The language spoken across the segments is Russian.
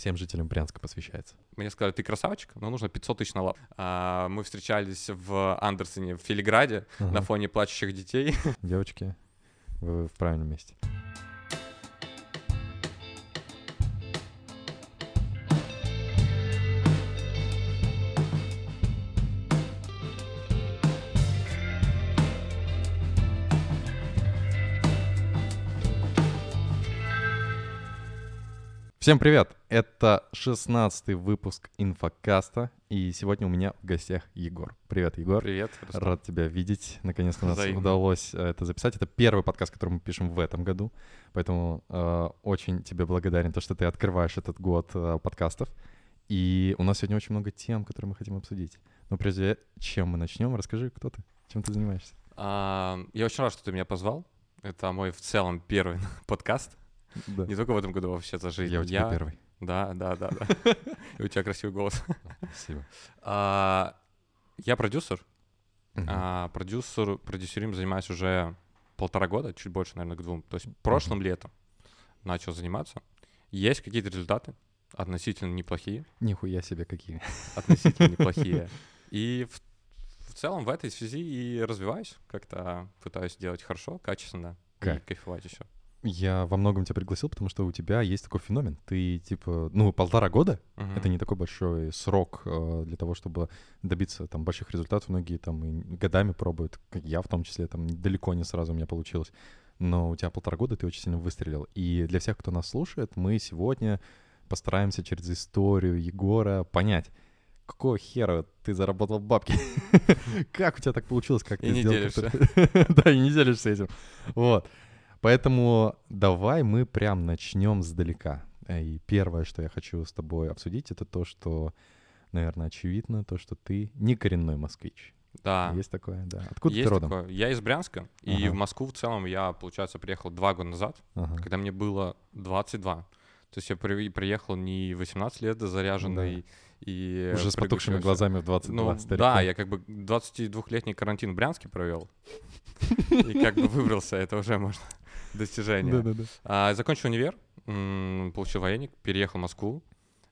всем жителям Брянска посвящается. Мне сказали, ты красавчик, но нужно 500 тысяч на лап. А, мы встречались в Андерсоне, в Филиграде, Ага. на фоне плачущих детей. Девочки, вы в правильном месте. Всем привет! Это 16 выпуск инфокаста, и сегодня у меня в гостях Егор. Привет, Егор. Привет. Руслан. Рад тебя видеть. Наконец-то нас Взаимно. удалось э, это записать. Это первый подкаст, который мы пишем в этом году. Поэтому э, очень тебе благодарен, то, что ты открываешь этот год э, подкастов. И у нас сегодня очень много тем, которые мы хотим обсудить. Но прежде чем мы начнем, расскажи, кто ты, чем ты занимаешься. А, я очень рад, что ты меня позвал. Это мой в целом первый подкаст. Да. Не только в этом году, вообще за жизнь. Я у тебя первый. Да, да, да, да. И у тебя красивый голос. Спасибо. А, Я продюсер. Мгм. А, Продюсер, продюсером занимаюсь уже полтора года, чуть больше, наверное, к двум. То есть прошлым летом начал заниматься. Есть какие-то результаты, относительно неплохие. Нихуя себе какие. относительно неплохие. И в, в целом в этой связи и развиваюсь. Как-то пытаюсь делать хорошо, качественно и Как? кайфовать еще. Я во многом тебя пригласил, потому что у тебя есть такой феномен. Ты, типа, ну, полтора года Это не такой большой срок э, для того, чтобы добиться там больших результатов. Многие там и годами пробуют, как я в том числе, там далеко не сразу у меня получилось. Но у тебя полтора года ты очень сильно выстрелил. И для всех, кто нас слушает, мы сегодня постараемся через историю Егора понять, какого хера ты заработал бабки? Как у тебя так получилось? Как И ты не сделал делишься. Да, и не делишься этим. Вот. Поэтому давай мы прям начнем сдалека. Э, И первое, что я хочу с тобой обсудить, это то, что, наверное, очевидно, то, что ты не коренной москвич. Да. Есть такое, да. Откуда Есть ты родом? такое. Я из Брянска, и Ага. в Москву в целом я, получается, приехал два года назад, Ага. когда мне было 22. То есть я при- приехал не 18 лет заряженный и... Уже с потухшими глазами в 22 Ну, да, я как бы 22-летний карантин в Брянске провел. И как бы выбрался, это уже можно достижение. Да-да-да. А, закончил универ, получил военник, переехал в Москву,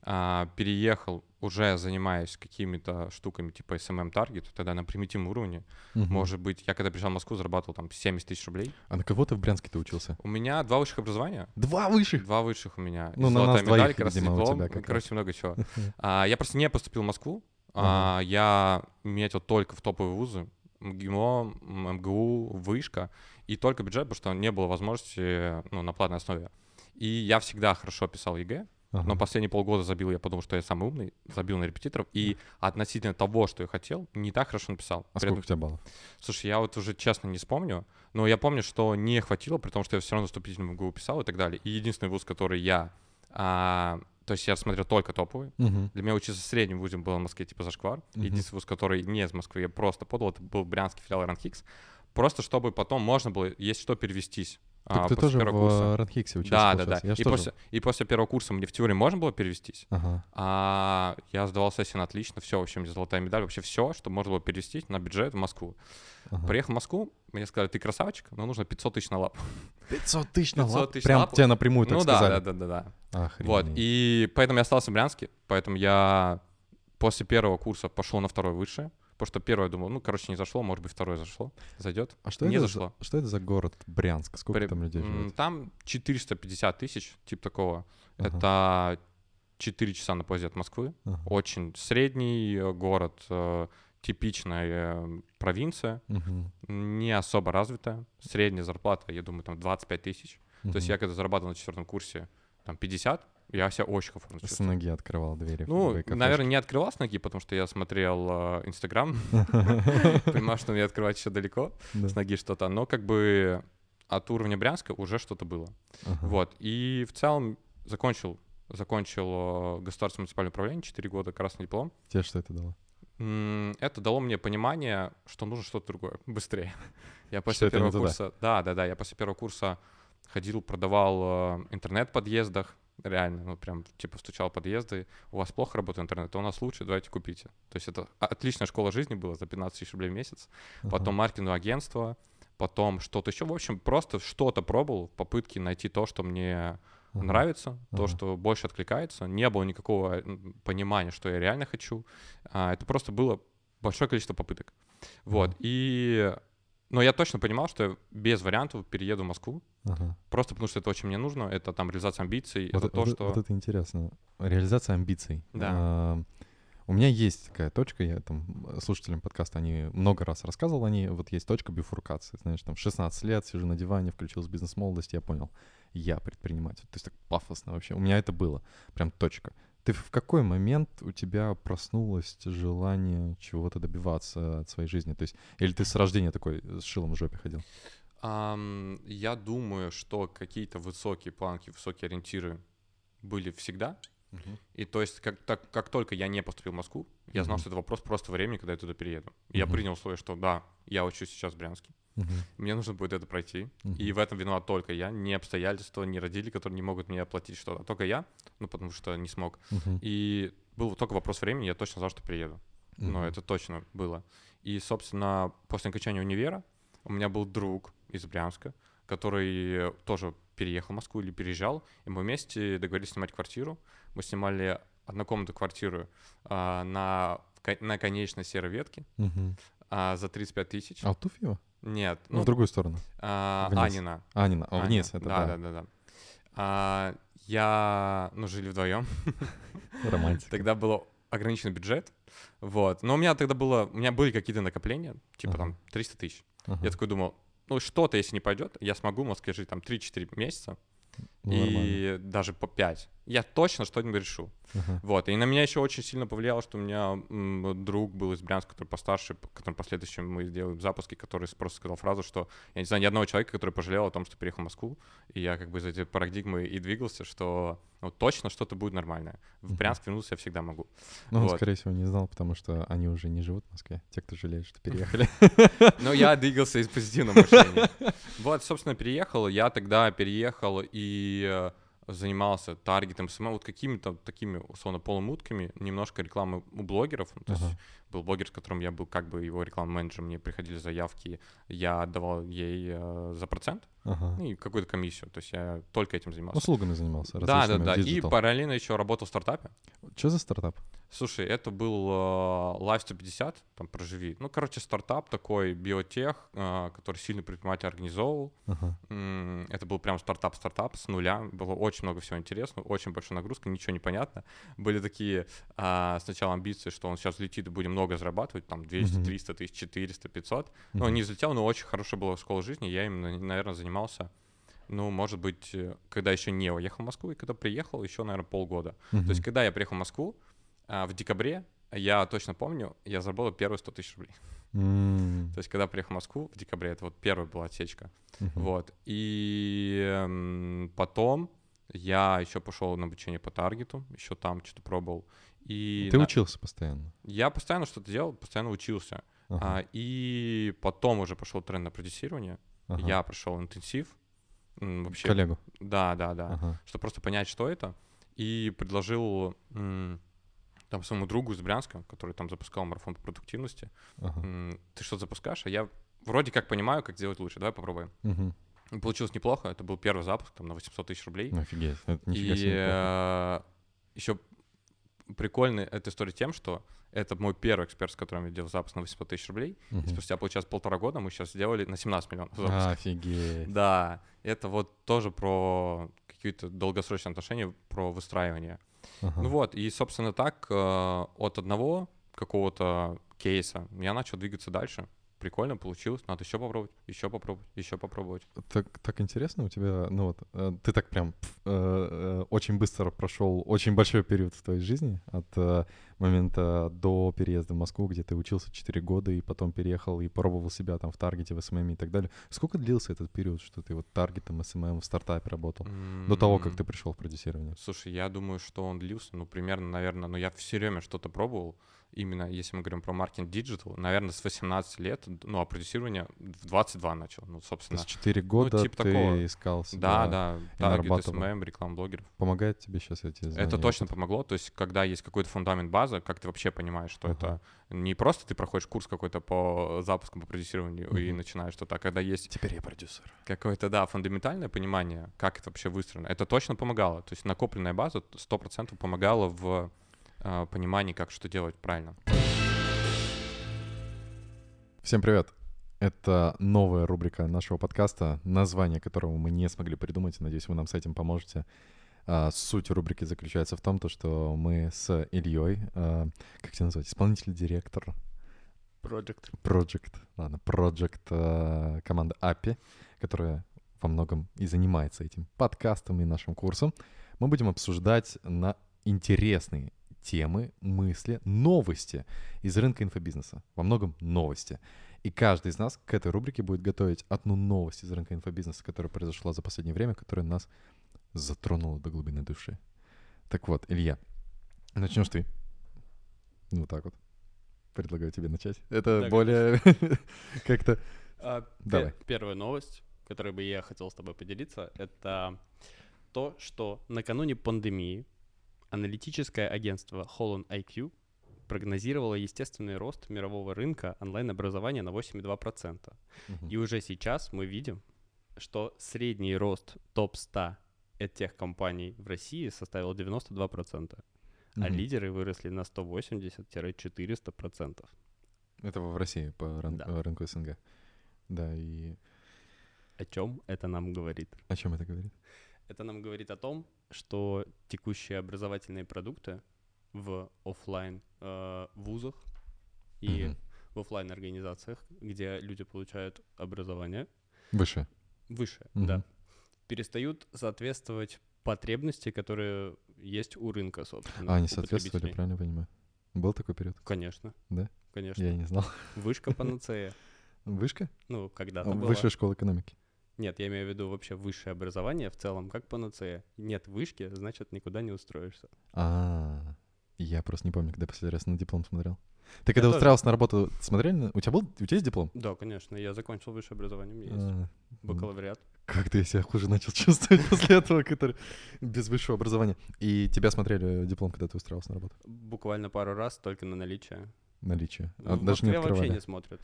а, переехал, уже занимаясь какими-то штуками типа SMM Target, тогда на примитивном уровне. Может быть, я когда приезжал в Москву, зарабатывал там 70 тысяч рублей. А на кого ты в Брянске ты учился? У меня два высших образования. Два высших! Два высших у меня. Ну, И на нас медаль, двоих, красный видимо, у диплом, тебя как короче, много чего. А, я просто не поступил в Москву. А, я метил только в топовые вузы. МГИМО, МГУ, Вышка. И только бюджет, потому что не было возможности ну, на платной основе. И я всегда хорошо писал ЕГЭ, Ага. но последние полгода забил, я подумал, что я самый умный, забил на репетиторов. И относительно того, что я хотел, не так хорошо написал. А При сколько этом- у тебя баллов? Слушай, я вот уже честно не вспомню, но я помню, что не хватило, при том, что я все равно вступительную МГУ писал и так далее. И единственный вуз, который я... а, то есть я смотрел только топовый. Мгм. Для меня учиться в среднем вузе было в Москве типа зашквар. Мгм. Единственный вуз, который не из Москвы, я просто подал, это был брянский филиал Ранхикс. Просто чтобы потом можно было, есть что перевестись. Так а, ты тоже первого в курса. э, Ранхиксе учился, Да, да, да. Я И после, и после первого курса мне в теории можно было перевестись. Ага. А я сдавал сессию отлично, все, в общем, золотая медаль, вообще все, что можно было перевестись на бюджет в Москву. ага. Приехал в Москву, мне сказали, ты красавчик, но нужно 500 тысяч на лап. 500 тысяч на 500 лап? тысяч Прям на лап. тебе напрямую так ну да, сказали? да, да, да, да. Охренеть. Вот, и поэтому я остался в Брянске, поэтому я после первого курса пошел на второй высшее, потому что первое думал, ну, короче, не зашло, может быть, второе зашло, зайдет. А что, не это зашло. За, что это за город Брянск? Сколько При- там людей живет? Там 450 тысяч, типа такого. Ага. Это 4 часа на поезде от Москвы. Ага. Очень средний э, город, э, типичная э, провинция, Мгм. не особо развитая. Средняя зарплата, я думаю, там 25 тысяч. То есть я когда зарабатывал на четвертом курсе там 50, я себя очень комфортно С чувствовал. ноги открывал двери. Ну, наверное, не открывал с ноги, потому что я смотрел э, Инстаграм, понимал, что мне открывать еще далеко, Да. с ноги что-то, но как бы от уровня Брянска уже что-то было. Вот, и в целом закончил, закончил э, государственное муниципальное управление, 4 года, красный диплом. Тебе что это дало? Это дало мне понимание, что нужно что-то другое, быстрее. Я после первого курса, да, да, да, я после первого курса ходил, продавал э, интернет в подъездах, реально, ну прям типа стучал подъезды, у вас плохо работает интернет, а у нас лучше, давайте купите. То есть это отличная школа жизни была за 15 тысяч рублей в месяц. Потом маркетинговое агентство, потом что-то еще. В общем, просто что-то пробовал в попытке найти то, что мне ага. нравится, ага. то, что больше откликается. Не было никакого понимания, что я реально хочу. А, это просто было большое количество попыток. Вот. Ага. И но я точно понимал, что я без вариантов перееду в Москву. Ага. Просто потому что это очень мне нужно. Это там реализация амбиций. Вот это то, вот, что... Вот это интересно. Реализация амбиций. Да. А, у меня есть такая точка, я там слушателям подкаста, они много раз рассказывал они, вот есть точка бифуркации, знаешь, там 16 лет, сижу на диване, включил бизнес-молодость, я понял, я предприниматель. То есть так пафосно вообще. У меня это было, прям точка. Ты в какой момент у тебя проснулось желание чего-то добиваться от своей жизни? То есть, или ты с рождения такой с шилом в жопе ходил? Um, я думаю, что какие-то высокие планки, высокие ориентиры были всегда. Uh-huh. И то есть, как, так, как только я не поступил в Москву, я знал, uh-huh. что это вопрос просто времени, когда я туда перееду. Uh-huh. Я принял условие, что да, я учусь сейчас в Брянске. Uh-huh. Мне нужно будет это пройти. Uh-huh. И в этом виноват только я, не обстоятельства, не родители, которые не могут мне оплатить что-то. Только я, ну потому что не смог. Uh-huh. И был только вопрос времени, я точно знал, что приеду. Uh-huh. Но это точно было. И, собственно, после окончания универа у меня был друг из Брянска, который тоже переехал в Москву или переезжал, и мы вместе договорились снимать квартиру. Мы снимали однокомнатную квартиру а, на, на конечной серой ветке угу. а, за 35 тысяч. Алтуфьева? Нет. Ну, в другую сторону. А, Анина. Анина, О, вниз, это да. Да, да, да. А, я, ну, жили вдвоем. Романтика. Тогда был ограниченный бюджет, вот. Но у меня тогда было, у меня были какие-то накопления, типа ага. там 300 тысяч. Ага. Я такой думал, ну, что-то, если не пойдет, я смогу в Москве жить там 3-4 месяца, ну, и нормально. даже по 5. Я точно что-нибудь решу. Uh-huh. Вот. И на меня еще очень сильно повлияло, что у меня м, друг был из Брянска, который постарше, которым последующем мы сделаем запуски, который просто сказал фразу, что я не знаю ни одного человека, который пожалел о том, что переехал в Москву. И я как бы из этой парадигмы и двигался, что ну, точно что-то будет нормальное. В Брянск вернуться я всегда могу. Ну, вот. он, скорее всего, не знал, потому что они уже не живут в Москве, те, кто жалеет, что переехали. Ну, я двигался из позитивного мышления. Вот, собственно, переехал. Я тогда переехал и э, занимался таргетом СММ, вот какими-то такими, условно, полумутками, немножко рекламы у блогеров. То uh-huh. есть был блогер, с которым я был как бы его рекламным менеджером, мне приходили заявки, я отдавал ей э, за процент uh-huh. ну, и какую-то комиссию. То есть я только этим занимался. Услугами занимался. Да, да, да. И параллельно еще работал в стартапе. Что за стартап? Слушай, это был э, Live 150, там проживи. Ну, короче, стартап такой, биотех, э, который сильный предприниматель организовывал. Uh-huh. Это был прям стартап-стартап с нуля. Было очень много всего интересного, очень большая нагрузка, ничего не понятно. Были такие э, сначала амбиции, что он сейчас летит и будем много зарабатывать, там 200, uh-huh. 300 тысяч, 400, 500. Uh-huh. Но он не взлетел, но очень хорошая была школа жизни. Я именно, наверное, занимался ну, может быть, э, когда еще не уехал в Москву, и когда приехал, еще, наверное, полгода. Uh-huh. То есть, когда я приехал в Москву, а, в декабре, я точно помню, я заработал первые 100 тысяч рублей. Mm. То есть, когда приехал в Москву в декабре, это вот первая была отсечка. Uh-huh. Вот. И м, потом я еще пошел на обучение по таргету, еще там что-то пробовал. И Ты на... учился постоянно? Я постоянно что-то делал, постоянно учился. Uh-huh. А, и потом уже пошел тренд на продюсирование. Uh-huh. Я прошел интенсив. Вообще, Коллегу? Да, да, да. Uh-huh. Чтобы просто понять, что это. И предложил там своему другу из Брянска, который там запускал марафон по продуктивности. Uh-huh. Ты что запускаешь, а я вроде как понимаю, как сделать лучше. Давай попробуем. Uh-huh. Получилось неплохо. Это был первый запуск там на 800 тысяч рублей. Офигеть. Это нифига себе И э, еще прикольная эта история тем, что это мой первый эксперт, с которым я делал запуск на 800 тысяч рублей. Uh-huh. И спустя, получается, полтора года мы сейчас сделали на 17 миллионов запуск. Офигеть. Да, это вот тоже про какие-то долгосрочные отношения, про выстраивание. Uh-huh. Ну вот, и, собственно, так э, от одного какого-то кейса я начал двигаться дальше прикольно получилось, надо еще попробовать, еще попробовать, еще попробовать. Так, так интересно у тебя, ну вот, э, ты так прям э, э, очень быстро прошел очень большой период в твоей жизни от э, момента до переезда в Москву, где ты учился 4 года и потом переехал и пробовал себя там в Таргете, в СММ и так далее. Сколько длился этот период, что ты вот Таргетом, СММ в стартапе работал mm-hmm. до того, как ты пришел в продюсирование? Слушай, я думаю, что он длился, ну, примерно, наверное, ну, я все время что-то пробовал, именно если мы говорим про маркетинг digital, наверное, с 18 лет, ну, а продюсирование в 22 начал, ну, собственно. Есть 4 года ну, типа ты такого. искал себя Да, да, таргет, СММ, реклам блогеров. Помогает тебе сейчас эти знания? Это точно помогло, то есть когда есть какой-то фундамент базы, база, как ты вообще понимаешь, что uh-huh. это не просто ты проходишь курс какой-то по запускам, по продюсированию uh-huh. и начинаешь что-то, а когда есть... Теперь я продюсер. Какое-то, да, фундаментальное понимание, как это вообще выстроено. Это точно помогало. То есть накопленная база 100% помогала в э, понимании, как что делать правильно. Всем привет. Это новая рубрика нашего подкаста, название которого мы не смогли придумать. Надеюсь, вы нам с этим поможете. А, суть рубрики заключается в том, то, что мы с Ильей, а, как тебя назвать, исполнительный директор. Project. Project, ладно, Project а, команды API, которая во многом и занимается этим подкастом и нашим курсом. Мы будем обсуждать на интересные темы, мысли, новости из рынка инфобизнеса. Во многом новости. И каждый из нас к этой рубрике будет готовить одну новость из рынка инфобизнеса, которая произошла за последнее время, которая нас затронуло до глубины души. Так вот, Илья, начнешь ты. Ну, вот так вот. Предлагаю тебе начать. Это да, более как-то... А, Давай. Первая новость, которой бы я хотел с тобой поделиться, это то, что накануне пандемии аналитическое агентство Holland IQ прогнозировало естественный рост мирового рынка онлайн-образования на 8,2%. Угу. И уже сейчас мы видим, что средний рост топ-100 от тех компаний в России составил 92%, угу. а лидеры выросли на 180-400%. Это в России по ран- да. рынку СНГ. Да, и... О чем это нам говорит? О чем это говорит? Это нам говорит о том, что текущие образовательные продукты в офлайн э, вузах и угу. в офлайн организациях, где люди получают образование. Выше. Выше, угу. да перестают соответствовать потребности, которые есть у рынка, собственно. А, они соответствовали, правильно понимаю? Был такой период? Конечно. Да? Конечно. Я не знал. Вышка панацея. Вышка? Ну, когда-то была. Высшая школа экономики. Нет, я имею в виду вообще высшее образование в целом, как панацея. Нет вышки, значит, никуда не устроишься. А, я просто не помню, когда последний раз на диплом смотрел. Ты когда устраивался на работу, смотрели? У тебя был, у тебя есть диплом? Да, конечно. Я закончил высшее образование, у меня есть а, бакалавриат. Как ты себя хуже начал чувствовать после этого, который без высшего образования? И тебя смотрели диплом, когда ты устраивался на работу? Буквально пару раз, только на наличие. Наличие. А ну, даже не открывали? вообще не смотрят.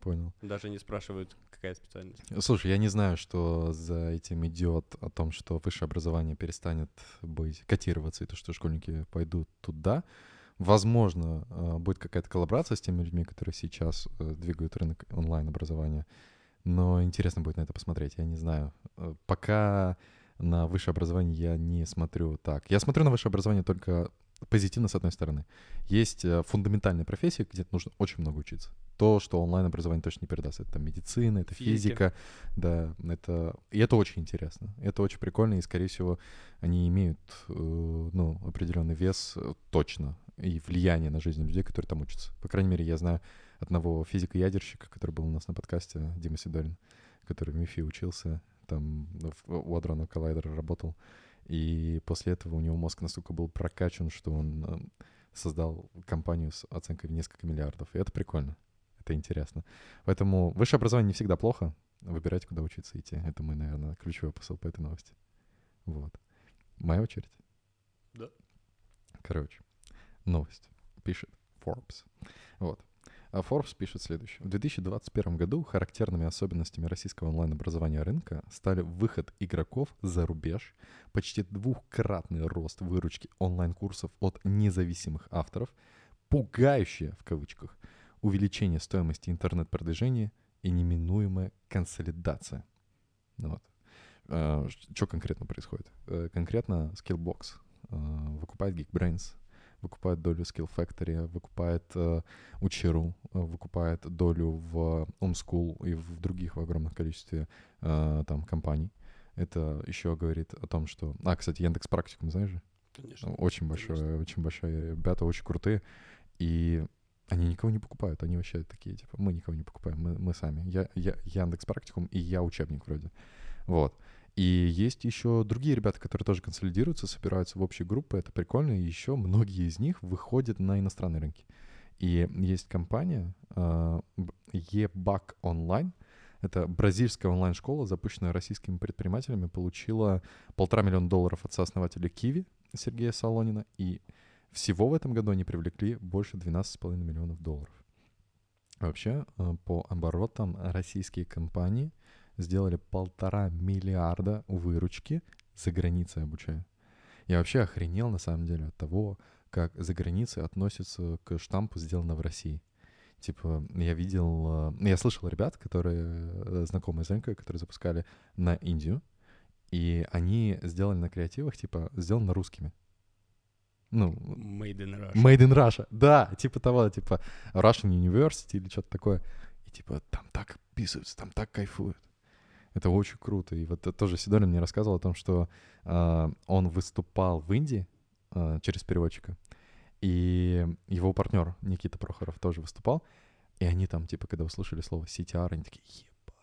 Понял. Даже не спрашивают, какая специальность. Слушай, я не знаю, что за этим идет о том, что высшее образование перестанет быть котироваться, и то, что школьники пойдут туда. Возможно, э, будет какая-то коллаборация с теми людьми, которые сейчас э, двигают рынок онлайн-образования. Но интересно будет на это посмотреть, я не знаю. Э, пока на высшее образование я не смотрю так. Я смотрю на высшее образование только позитивно с одной стороны. Есть фундаментальные профессии, где нужно очень много учиться. То, что онлайн-образование точно не передаст. Это медицина, это физика. физика. Да, это... И это очень интересно. Это очень прикольно, и, скорее всего, они имеют ну, определенный вес точно и влияние на жизнь людей, которые там учатся. По крайней мере, я знаю одного физика-ядерщика, который был у нас на подкасте, Дима Сидорин, который в МИФИ учился, там у Адронного коллайдера работал. И после этого у него мозг настолько был прокачан, что он э, создал компанию с оценкой в несколько миллиардов. И это прикольно. Это интересно. Поэтому высшее образование не всегда плохо. Выбирайте, куда учиться идти. Это мой, наверное, ключевой посыл по этой новости. Вот. Моя очередь? Да. Короче. Новость. Пишет Forbes. Вот. А Forbes пишет следующее. В 2021 году характерными особенностями российского онлайн-образования рынка стали выход игроков за рубеж, почти двухкратный рост выручки онлайн-курсов от независимых авторов, пугающее, в кавычках, увеличение стоимости интернет-продвижения и неминуемая консолидация. Ну вот. Uh, что конкретно происходит? Uh, конкретно Skillbox uh, выкупает Geekbrains, выкупает долю Skill Factory, выкупает э, Учеру, э, выкупает долю в Homeschool и в других в огромном количестве э, там компаний. Это еще говорит о том, что... А, кстати, Яндекс Практикум, знаешь же? Конечно. Очень большое, Конечно. очень большие ребята, очень крутые. И они никого не покупают. Они вообще такие, типа, мы никого не покупаем, мы, мы сами. Я, я Яндекс Практикум и я учебник вроде. Вот. И есть еще другие ребята, которые тоже консолидируются, собираются в общие группы, это прикольно, и еще многие из них выходят на иностранные рынки. И есть компания uh, eBack Online, это бразильская онлайн-школа, запущенная российскими предпринимателями, получила полтора миллиона долларов от сооснователя Киви Сергея Солонина, и всего в этом году они привлекли больше 12,5 миллионов долларов. Вообще, э, по оборотам российские компании сделали полтора миллиарда выручки за границей обучая. Я вообще охренел, на самом деле, от того, как за границей относятся к штампу «сделано в России». Типа, я видел... Э, я слышал ребят, которые э, знакомые с Женькой, которые запускали на Индию, и они сделали на креативах, типа, сделано русскими. Ну, Made in Russia. Made in Russia, да, типа того, типа Russian University или что-то такое. И типа там так писаются, там так кайфуют. Это очень круто. И вот тоже Сидорин мне рассказывал о том, что э, он выступал в Индии э, через переводчика, и его партнер Никита Прохоров тоже выступал, и они там, типа, когда услышали слово CTR, они такие, еба,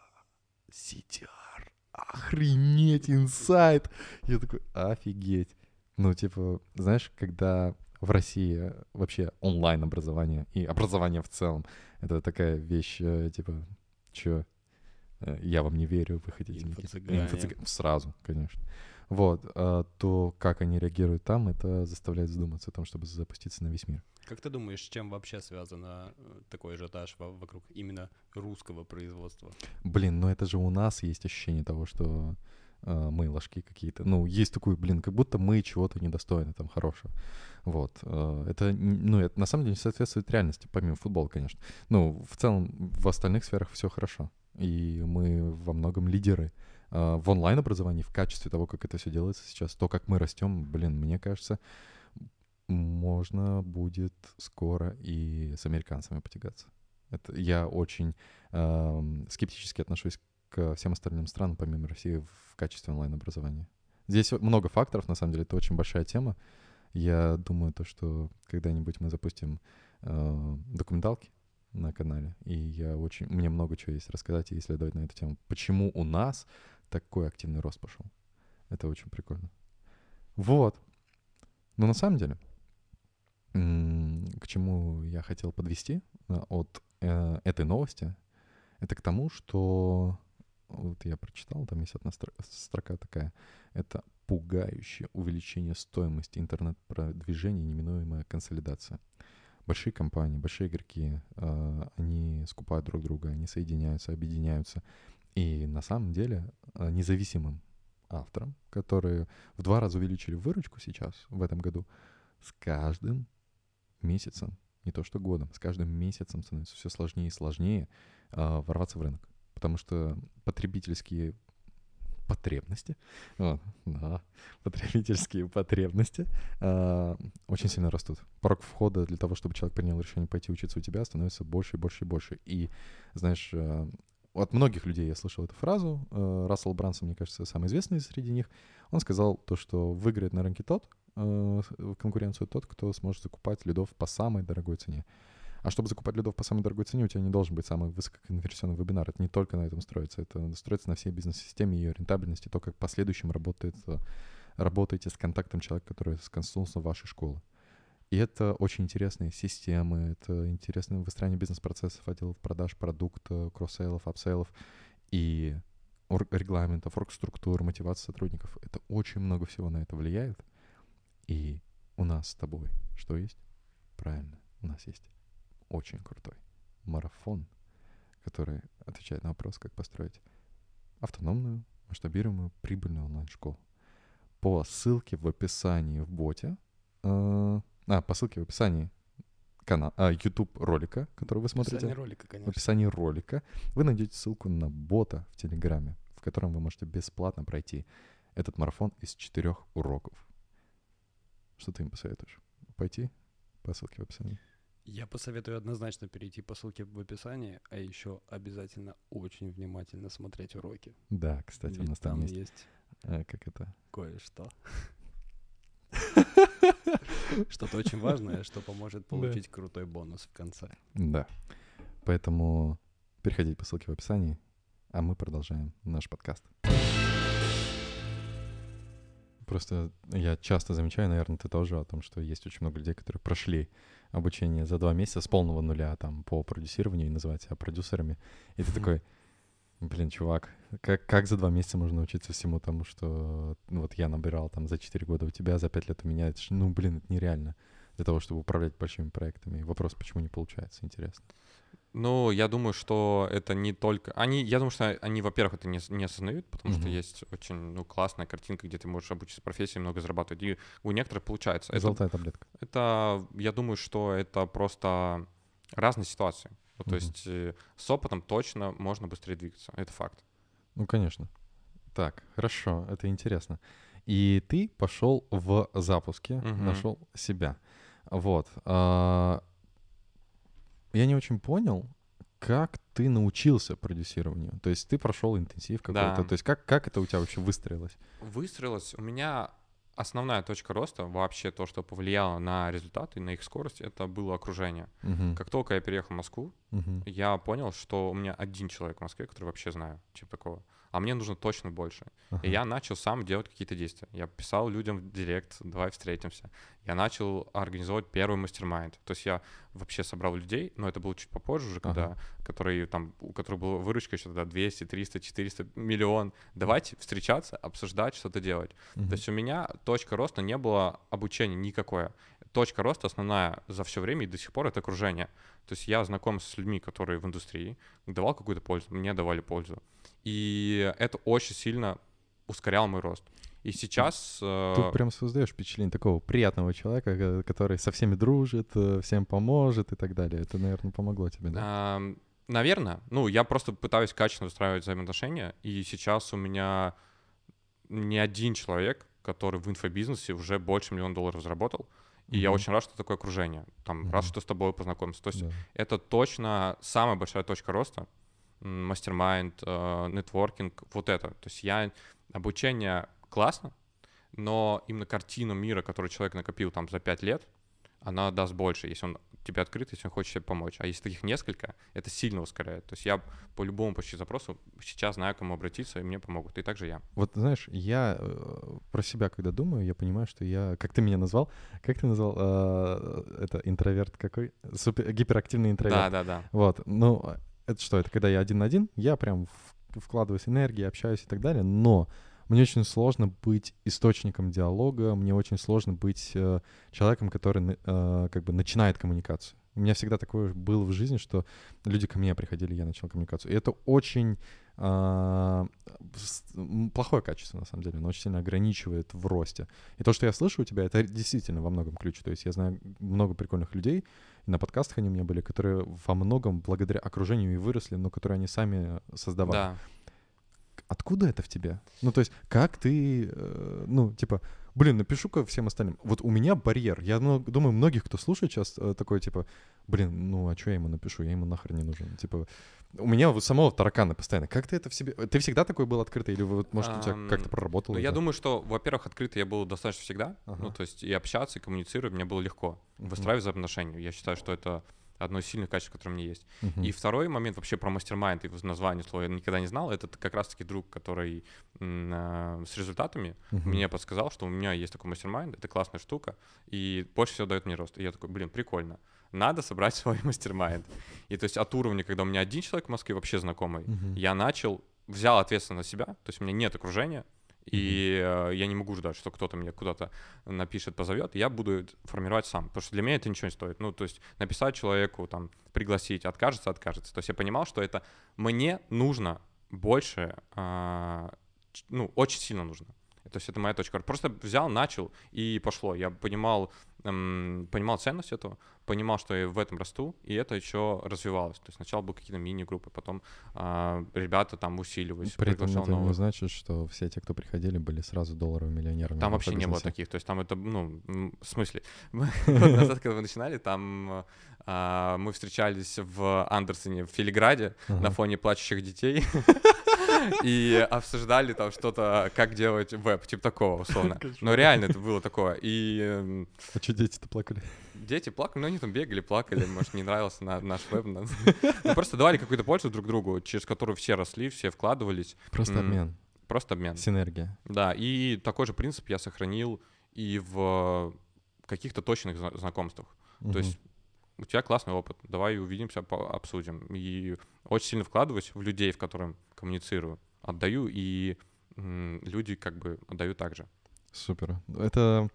CTR, охренеть, инсайт. Я такой, офигеть. Ну, типа, знаешь, когда в России вообще онлайн-образование и образование в целом, это такая вещь, э, типа, чё, я вам не верю, вы хотите... Инфо-цыгане. Сразу, конечно. Вот, э, то, как они реагируют там, это заставляет задуматься о том, чтобы запуститься на весь мир. Как ты думаешь, с чем вообще связано такой ажиотаж вокруг именно русского производства? Блин, ну это же у нас есть ощущение того, что э, мы ложки какие-то. Ну, есть такой, блин, как будто мы чего-то недостойны там хорошего. Вот. Э, это, ну, это на самом деле не соответствует реальности, помимо футбола, конечно. Ну, в целом, в остальных сферах все хорошо. И мы во многом лидеры э, в онлайн-образовании, в качестве того, как это все делается сейчас, то, как мы растем, блин, мне кажется, можно будет скоро и с американцами потягаться. Это я очень э, скептически отношусь к всем остальным странам, помимо России, в качестве онлайн-образования. Здесь много факторов, на самом деле, это очень большая тема. Я думаю, то, что когда-нибудь мы запустим э, документалки на канале, и я очень, мне много чего есть рассказать и исследовать на эту тему. Почему у нас такой активный рост пошел? Это очень прикольно. Вот. Но на самом деле, к чему я хотел подвести э, от э, этой новости, это к тому, что вот я прочитал, там есть одна строка такая, это пугающее увеличение стоимости интернет-продвижения, неминуемая консолидация. Большие компании, большие игроки, э, они скупают друг друга, они соединяются, объединяются. И на самом деле э, независимым авторам, которые в два раза увеличили выручку сейчас, в этом году, с каждым месяцем, не то что годом, с каждым месяцем становится все сложнее и сложнее э, ворваться в рынок потому что потребительские потребности, вот, да, потребительские потребности э, очень сильно растут. Порог входа для того, чтобы человек принял решение пойти учиться у тебя, становится больше и больше и больше. И, знаешь, э, от многих людей я слышал эту фразу. Э, Рассел Брансон, мне кажется, самый известный среди них. Он сказал то, что выиграет на рынке тот, э, конкуренцию тот, кто сможет закупать лидов по самой дорогой цене. А чтобы закупать лидов по самой дорогой цене, у тебя не должен быть самый высококонверсионный вебинар. Это не только на этом строится. Это строится на всей бизнес-системе, ее рентабельности, то, как в последующем работает, работаете с контактом человека, который сконсультировался в вашей школы. И это очень интересные системы, это интересное выстраивание бизнес-процессов, отделов продаж, продукта, кросс-сейлов, апсейлов и регламентов, оргструктур, мотивации сотрудников. Это очень много всего на это влияет. И у нас с тобой что есть? Правильно, у нас есть очень крутой марафон, который отвечает на вопрос, как построить автономную, масштабируемую, прибыльную онлайн-школу. По ссылке в описании в боте, э, а, по ссылке в описании канал, а, YouTube ролика, который вы смотрите. В описании ролика, конечно. В описании ролика вы найдете ссылку на бота в Телеграме, в котором вы можете бесплатно пройти этот марафон из четырех уроков. Что ты им посоветуешь? Пойти по ссылке в описании? Я посоветую однозначно перейти по ссылке в описании, а еще обязательно очень внимательно смотреть уроки. Да, кстати, Ведь у нас там, там есть, есть э, как это? Кое-что. Что-то очень важное, что поможет получить крутой бонус в конце. Да. Поэтому переходите по ссылке в описании, а мы продолжаем наш подкаст. Просто я часто замечаю, наверное, ты тоже о том, что есть очень много людей, которые прошли обучение за два месяца с полного нуля там по продюсированию и называть себя продюсерами. И ты такой, блин, чувак, как, как за два месяца можно учиться всему тому, что ну, вот я набирал там за четыре года у тебя, за пять лет у меня? Это ж, ну, блин, это нереально. для того, чтобы управлять большими проектами? Вопрос, почему не получается, интересно. Ну, я думаю, что это не только... Они, я думаю, что они, во-первых, это не, не осознают, потому mm-hmm. что есть очень ну, классная картинка, где ты можешь обучиться профессии, много зарабатывать. И у некоторых получается. Золотая это, таблетка. Это, я думаю, что это просто разные ситуации. Ну, то mm-hmm. есть э, с опытом точно можно быстрее двигаться. Это факт. Ну, конечно. Так, хорошо, это интересно. И ты пошел в запуске, mm-hmm. нашел себя. Вот. Я не очень понял, как ты научился продюсированию. То есть ты прошел интенсив какой-то. Да. То есть как, как это у тебя вообще выстроилось? Выстроилось. У меня основная точка роста, вообще то, что повлияло на результаты, на их скорость, это было окружение. Uh-huh. Как только я переехал в Москву, uh-huh. я понял, что у меня один человек в Москве, который вообще знаю, типа такого а мне нужно точно больше. Uh-huh. И я начал сам делать какие-то действия. Я писал людям в директ, давай встретимся. Я начал организовать первый мастер-майнд. То есть я вообще собрал людей, но это было чуть попозже уже, когда, uh-huh. которые, там, у которых была выручка еще тогда 200, 300, 400, миллион. Давайте встречаться, обсуждать, что-то делать. Uh-huh. То есть у меня точка роста не было обучения никакое. Точка роста основная за все время и до сих пор — это окружение. То есть я знаком с людьми, которые в индустрии, давал какую-то пользу, мне давали пользу. И это очень сильно ускоряло мой рост. И сейчас... Э, Тут прям создаешь впечатление такого приятного человека, который со всеми дружит, э, всем поможет и так далее. Это, наверное, помогло тебе, да? Наверное. Ну, я просто пытаюсь качественно устраивать взаимоотношения, и сейчас у меня не один человек, который в инфобизнесе уже больше миллиона долларов заработал, и mm-hmm. я очень рад, что такое окружение. Там, mm-hmm. рад, что с тобой познакомился. То есть yeah. это точно самая большая точка роста мастер-майнд, э, нетворкинг, вот это. То есть я обучение классно, но именно картину мира, которую человек накопил там за пять лет, она даст больше, если он тебе открыт, если он хочет тебе помочь. А если таких несколько, это сильно ускоряет. То есть я по любому почти запросу сейчас знаю, к кому обратиться, и мне помогут. И также я. Вот знаешь, я э, про себя, когда думаю, я понимаю, что я... Как ты меня назвал? Как ты назвал? Э, это интроверт какой? Супер, гиперактивный интроверт. Да, да, да. Вот. Ну, это что? Это когда я один на один, я прям вкладываюсь энергии, общаюсь и так далее, но мне очень сложно быть источником диалога, мне очень сложно быть э, человеком, который э, как бы начинает коммуникацию. У меня всегда такое было в жизни, что люди ко мне приходили, я начал коммуникацию. И это очень э, плохое качество, на самом деле. Оно очень сильно ограничивает в росте. И то, что я слышу у тебя, это действительно во многом ключ. То есть я знаю много прикольных людей, на подкастах они у меня были, которые во многом благодаря окружению и выросли, но которые они сами создавали. Да откуда это в тебе? Ну, то есть, как ты, э, ну, типа, блин, напишу-ка всем остальным. Вот у меня барьер. Я ну, думаю, многих, кто слушает сейчас, э, такой, типа, блин, ну, а что я ему напишу? Я ему нахрен не нужен. Типа, у меня вот самого таракана постоянно. Как ты это в себе... Ты всегда такой был открытый? Или вот, может, у тебя как-то проработало? Ну, я думаю, что, во-первых, открытый я был достаточно всегда. Ага. Ну, то есть и общаться, и коммуницировать мне было легко. Выстраивать взаимоотношения. Я считаю, что это одно из сильных качеств, которое у меня есть. Uh-huh. И второй момент вообще про mastermind и название слова я никогда не знал. Это как раз-таки друг, который э, с результатами uh-huh. мне подсказал, что у меня есть такой mastermind, это классная штука, и больше всего дает мне рост. И я такой, блин, прикольно. Надо собрать свой mastermind. И то есть от уровня, когда у меня один человек в Москве вообще знакомый, uh-huh. я начал, взял ответственность на себя, то есть у меня нет окружения, и э, я не могу ждать, что кто-то мне куда-то напишет, позовет. Я буду формировать сам, потому что для меня это ничего не стоит. Ну, то есть написать человеку, там, пригласить, откажется, откажется. То есть я понимал, что это мне нужно больше, э, ну, очень сильно нужно. То есть это моя точка. Просто взял, начал и пошло. Я понимал, эм, понимал ценность этого, понимал, что я в этом расту, и это еще развивалось. То есть сначала были какие-то мини-группы, потом э, ребята там усиливались. При этом это новых. не значит, что все те, кто приходили, были сразу долларовыми миллионерами. Там вообще не было таких. То есть там это, ну, в смысле, назад, когда мы начинали, там а, мы встречались в Андерсоне, в Филиграде, на фоне плачущих детей. и обсуждали там что-то, как делать веб, типа такого, условно. Но реально это было такое. И... Эм, а что дети-то плакали? Дети плакали, ну они там бегали, плакали, может, не нравился на, наш веб. Мы просто давали какую-то пользу друг другу, через которую все росли, все вкладывались. Просто обмен. Просто обмен. Синергия. Да, и такой же принцип я сохранил и в каких-то точных знакомствах. То есть у тебя классный опыт, давай увидимся, обсудим. И очень сильно вкладываюсь в людей, в которых коммуницирую, отдаю, и люди как бы отдают также. Супер. Это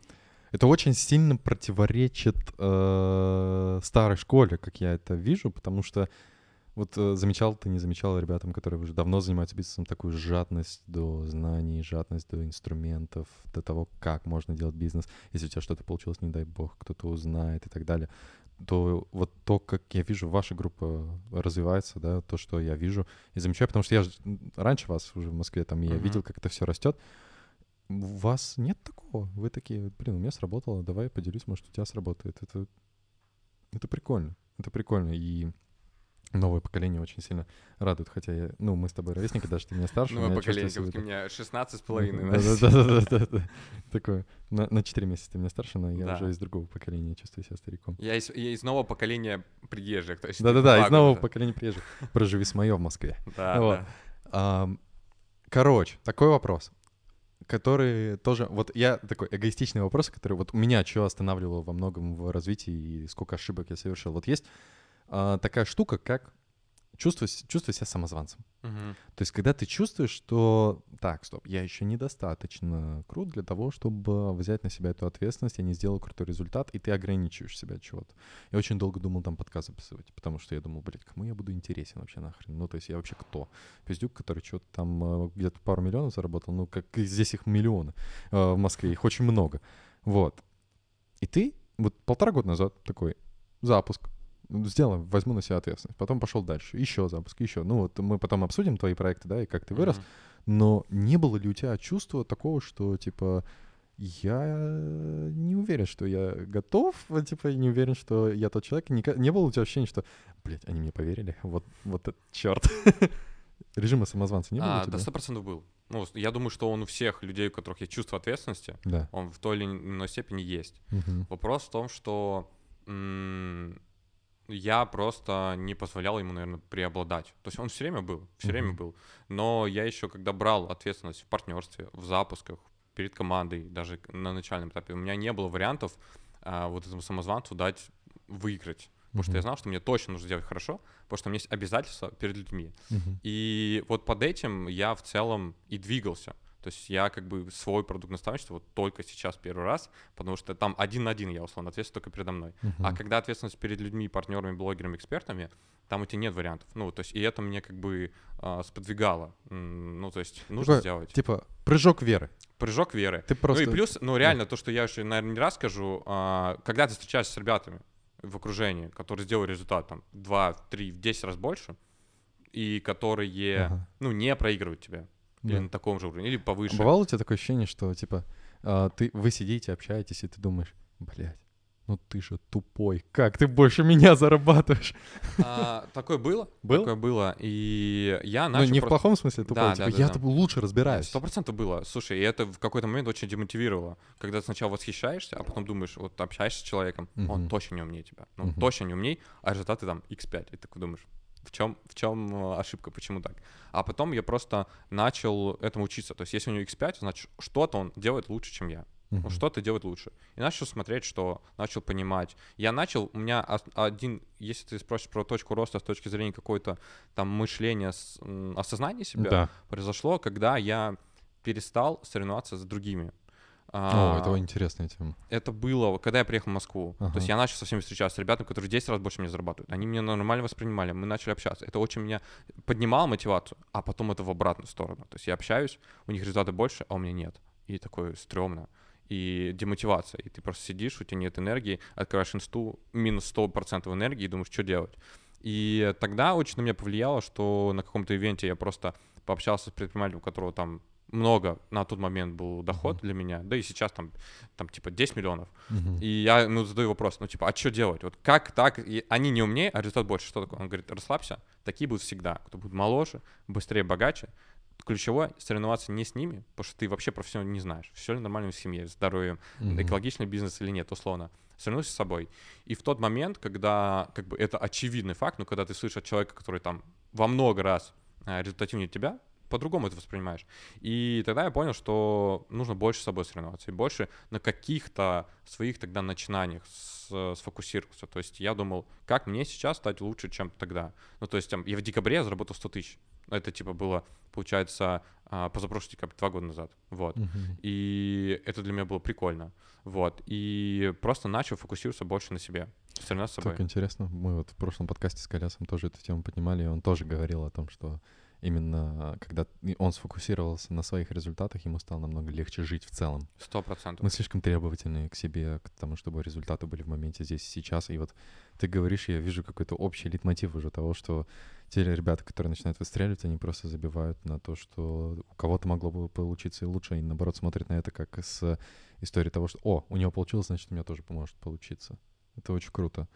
Это очень сильно противоречит э, старой школе, как я это вижу, потому что вот э, замечал ты, не замечал ребятам, которые уже давно занимаются бизнесом, такую жадность до знаний, жадность до инструментов, до того, как можно делать бизнес. Если у тебя что-то получилось, не дай бог, кто-то узнает и так далее то вот то, как я вижу, ваша группа развивается, да, то, что я вижу и замечаю, потому что я же раньше вас уже в Москве, там, я uh-huh. видел, как это все растет. У вас нет такого. Вы такие, блин, у меня сработало, давай я поделюсь, может, у тебя сработает. Это, это прикольно. Это прикольно. И новое поколение очень сильно радует, хотя я, ну, мы с тобой ровесники, даже ты меня старше. Новое поколение, как у меня 16 с половиной. Да-да-да. Такое, на 4 месяца ты меня старше, но я уже из другого поколения чувствую себя стариком. Я из нового поколения приезжих, то есть. Да-да-да, из нового поколения приезжих. Проживи с мое в Москве. Да, Короче, такой вопрос который тоже... Вот я такой эгоистичный вопрос, который вот у меня что останавливало во многом в развитии и сколько ошибок я совершил. Вот есть а, такая штука, как чувствовать, чувствовать себя самозванцем. Uh-huh. То есть, когда ты чувствуешь, что так, стоп, я еще недостаточно крут для того, чтобы взять на себя эту ответственность, я не сделал крутой результат, и ты ограничиваешь себя от чего-то. Я очень долго думал там подкаст записывать, потому что я думал, блядь, кому я буду интересен вообще нахрен? Ну, то есть я вообще кто? Пиздюк, который что-то там э, где-то пару миллионов заработал, ну, как здесь их миллионы э, в Москве, их очень много. Вот. И ты вот полтора года назад такой запуск, сделаем, возьму на себя ответственность. Потом пошел дальше, еще запуск, еще. Ну вот мы потом обсудим твои проекты, да, и как ты вырос. Mm-hmm. Но не было ли у тебя чувства такого, что типа я не уверен, что я готов, типа, не уверен, что я тот человек. Не, не было у тебя ощущения, что, блядь, они мне поверили, вот, вот это черт. Режима самозванца не было а, Да, сто процентов был. Ну, я думаю, что он у всех людей, у которых есть чувство ответственности, да. он в той или иной степени есть. Угу. Вопрос в том, что м- я просто не позволял ему, наверное, преобладать. То есть он все время был, все mm-hmm. время был. Но я еще, когда брал ответственность в партнерстве, в запусках, перед командой, даже на начальном этапе, у меня не было вариантов а, вот этому самозванцу дать выиграть. Потому mm-hmm. что я знал, что мне точно нужно сделать хорошо, потому что у меня есть обязательства перед людьми. Mm-hmm. И вот под этим я в целом и двигался. То есть я как бы свой продукт наставничества вот только сейчас первый раз, потому что там один на один я условно ответственность только передо мной. Uh-huh. А когда ответственность перед людьми, партнерами, блогерами, экспертами, там у тебя нет вариантов. Ну, то есть и это мне как бы э, сподвигало. Ну, то есть нужно Такое, сделать. Типа прыжок веры. Прыжок веры. Ты просто... Ну и плюс, ну реально, то, что я еще, наверное, не раз скажу, э, когда ты встречаешься с ребятами в окружении, которые сделали результат там 2, 3, в 10 раз больше, и которые, ага. ну, не проигрывают тебя. Или да. на таком же уровне, или повыше. Бывало у тебя такое ощущение, что, типа, э, ты, вы сидите, общаетесь, и ты думаешь, блядь, ну ты же тупой, как ты больше меня зарабатываешь? А, такое было. Было? Такое было. И я начал... Ну, не просто... в плохом смысле тупой, да, типа, да, да, я да. лучше разбираюсь. Сто процентов было. Слушай, и это в какой-то момент очень демотивировало. Когда ты сначала восхищаешься, а потом думаешь, вот общаешься с человеком, uh-huh. он точно не умнее тебя. Ну, uh-huh. точно не умней, а результаты там x5. И ты такой думаешь, в чем, в чем э, ошибка, почему так. А потом я просто начал этому учиться. То есть если у него X5, значит что-то он делает лучше, чем я. Uh-huh. Что-то делает лучше. И начал смотреть, что начал понимать. Я начал, у меня один, если ты спросишь про точку роста с точки зрения какой-то там мышления, осознания себя, да. произошло, когда я перестал соревноваться с другими. О, это интересная тема. Это было, когда я приехал в Москву. Ага. То есть я начал со всеми встречаться с ребятами, которые в 10 раз больше меня зарабатывают. Они меня нормально воспринимали, мы начали общаться. Это очень меня поднимало мотивацию, а потом это в обратную сторону. То есть я общаюсь, у них результаты больше, а у меня нет. И такое стрёмно. И демотивация. И ты просто сидишь, у тебя нет энергии, открываешь инсту, минус 100% энергии и думаешь, что делать. И тогда очень на меня повлияло, что на каком-то ивенте я просто пообщался с предпринимателем, у которого там много на тот момент был доход uh-huh. для меня, да и сейчас там, там типа 10 миллионов. Uh-huh. И я ну, задаю вопрос, ну типа, а что делать? Вот как так? И они не умнее, а результат больше. Что такое? Он говорит, расслабься, такие будут всегда. Кто будет моложе, быстрее, богаче. Ключевое — соревноваться не с ними, потому что ты вообще про все не знаешь. Все ли нормально в семье, здоровьем, uh-huh. экологичный бизнес или нет, условно. Соревнуйся с собой. И в тот момент, когда как бы это очевидный факт, но когда ты слышишь от человека, который там во много раз э, результативнее тебя, по-другому это воспринимаешь. И тогда я понял, что нужно больше с собой соревноваться и больше на каких-то своих тогда начинаниях сфокусироваться. То есть я думал, как мне сейчас стать лучше, чем тогда. Ну, то есть там, я в декабре заработал 100 тысяч. Это типа было, получается, а, позапрошлый декабрь, два года назад, вот. Мгм. И это для меня было прикольно, вот. И просто начал фокусироваться больше на себе, соревноваться с собой. Так интересно. Мы вот в прошлом подкасте с Колясом тоже эту тему поднимали, и он тоже говорил о том, что именно когда он сфокусировался на своих результатах, ему стало намного легче жить в целом. Сто процентов. Мы слишком требовательны к себе, к тому, чтобы результаты были в моменте здесь и сейчас. И вот ты говоришь, я вижу какой-то общий литмотив уже того, что те ребята, которые начинают выстреливать, они просто забивают на то, что у кого-то могло бы получиться и лучше, и наоборот смотрят на это как с истории того, что «О, у него получилось, значит, у меня тоже поможет получиться». Это очень круто.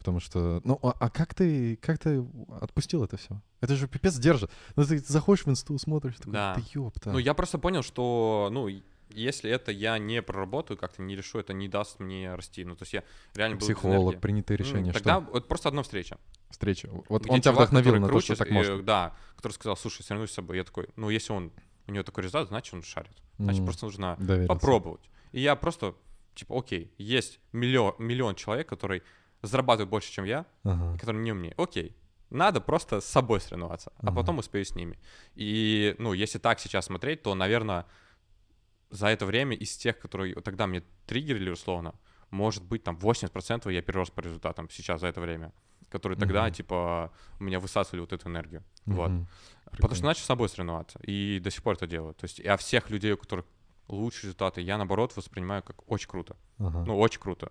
Потому что, ну, а, а как ты, как ты отпустил это все? Это же пипец держит. Ну, ты заходишь в инсту, смотришь, такой, Да. да ёпта. Ну, я просто понял, что, ну, если это я не проработаю, как-то не решу, это не даст мне расти. Ну, то есть я реально был Психолог, принятые М, решения, Тогда что? вот просто одна встреча. Встреча. Вот где он тебя вдохновил на то, круче, что так можно. Да, который сказал, слушай, соревнуйся с собой. Я такой, ну, если он, у него такой результат, значит, он шарит. Значит, М, просто нужно доверился. попробовать. И я просто, типа, окей, есть миллион, миллион человек, который зарабатывает больше, чем я, Ага. который не умнее. Окей, надо просто с собой соревноваться, а Ага. потом успею с ними. И, ну, если так сейчас смотреть, то, наверное, за это время из тех, которые тогда мне триггерили условно, может быть, там 80% я перерос по результатам сейчас за это время, которые тогда, Мгм. типа, у меня высасывали вот эту энергию. Вот. Мгм. Потому что Прикольно. начал с собой соревноваться. И до сих пор это делаю. То есть, а всех людей, у которых лучшие результаты, я, наоборот, воспринимаю как очень круто. Ага. Ну, очень круто.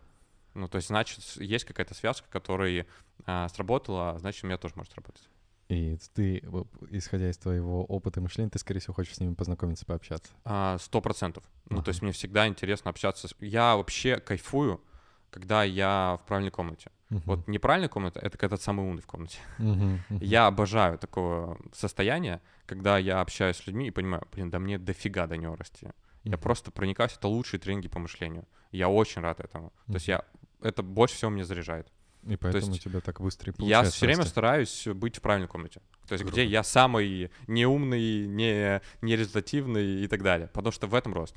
Ну, то есть, значит, есть какая-то связка, которая а, сработала, значит, у меня тоже может работать. И ты, исходя из твоего опыта и мышления, ты, скорее всего, хочешь с ними познакомиться, пообщаться. А, Сто процентов. Ну, Ага. то есть, мне всегда интересно общаться. с- Я вообще кайфую, когда я в правильной комнате. Мгм. Вот неправильная комната — это когда ты самый умный в комнате. Мгм, мгм. Я обожаю такое состояние, когда я общаюсь с людьми и понимаю, блин, да мне дофига до него расти. Я Мгм. просто проникаюсь, это лучшие тренинги по мышлению. Я очень рад этому. То есть я это больше всего меня заряжает. И поэтому у есть тебя так быстро и я все время расти. стараюсь быть в правильной комнате. То есть где Круто. я самый неумный, не нерезультативный и так далее. Потому что в этом рост.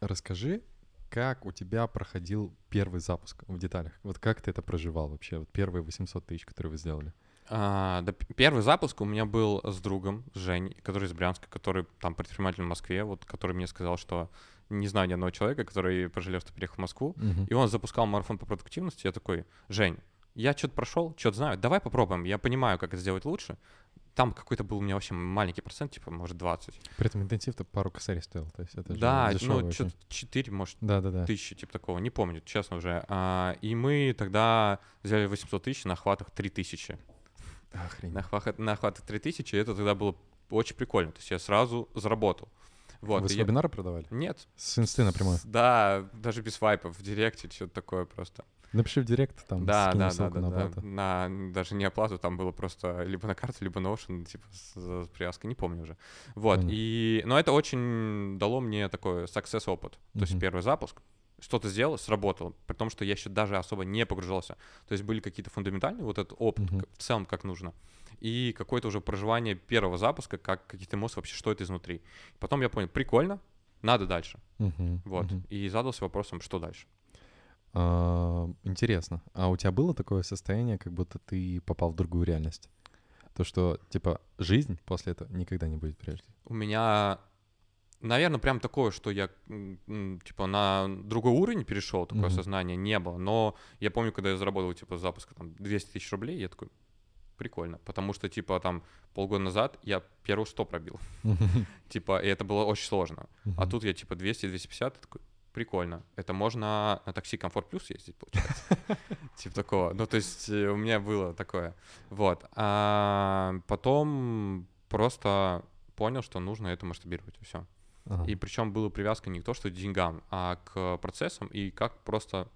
Расскажи, как у тебя проходил первый запуск в деталях? Вот как ты это проживал вообще? Вот первые 800 тысяч, которые вы сделали. А, да, первый запуск у меня был с другом, с Женей, который из Брянска, который там предприниматель в Москве, вот, который мне сказал, что не знаю ни одного человека, который пожалел, что переехал в Москву. Мгм. И он запускал марафон по продуктивности. Я такой, Жень, я что-то прошел, что-то знаю, давай попробуем. Я понимаю, как это сделать лучше. Там какой-то был у меня вообще маленький процент, типа, может, 20. При этом интенсив-то пару косарей стоил. То есть это да, ну, что-то 4, может, Да-да-да. тысячи, типа такого, не помню, честно уже. А, и мы тогда взяли 800 тысяч на охватах 3000. Охренеть. На, охват- на охватах 3000, и это тогда было очень прикольно. То есть я сразу заработал. Вот, Вы с я- вебинара продавали? Нет. С инсты напрямую? С- Да, даже без вайпов, в директе, что-то такое просто. Напиши в директ, там да, да, да, да, на да. оплату. На даже не оплату, там было просто либо на карту, либо Notion, типа с, с привязкой, не помню уже. Вот, Понятно. и, но это очень дало мне такой success опыт. То есть Мгм. первый запуск, что-то сделал, сработало, при том, что я еще даже особо не погружался. То есть были какие-то фундаментальные, вот этот опыт к- в целом как нужно. И какое-то уже проживание первого запуска, как какие-то эмоции вообще, что это изнутри. Потом я понял, прикольно, надо дальше. Мгм, Вот. мгм. И задался вопросом, что дальше. А, Интересно. А у тебя было такое состояние, как будто ты попал в другую реальность? То, что, типа, жизнь после этого никогда не будет прежней. У меня, наверное, прям такое, что я, типа, на другой уровень перешел, такое Мгм. сознание не было. Но я помню, когда я заработал, типа, с запуска там 200 тысяч рублей, я такой, прикольно. Потому что, типа, там полгода назад я первую 100 пробил. Типа, и это было очень сложно. А тут я, типа, 200-250, такой, прикольно. Это можно на такси Комфорт Плюс ездить, получается. Типа такого. Ну, то есть э, у меня было такое. Вот. А потом просто понял, что нужно это масштабировать, все. Ага. И причем была привязка не к то, что к деньгам, а к процессам и как просто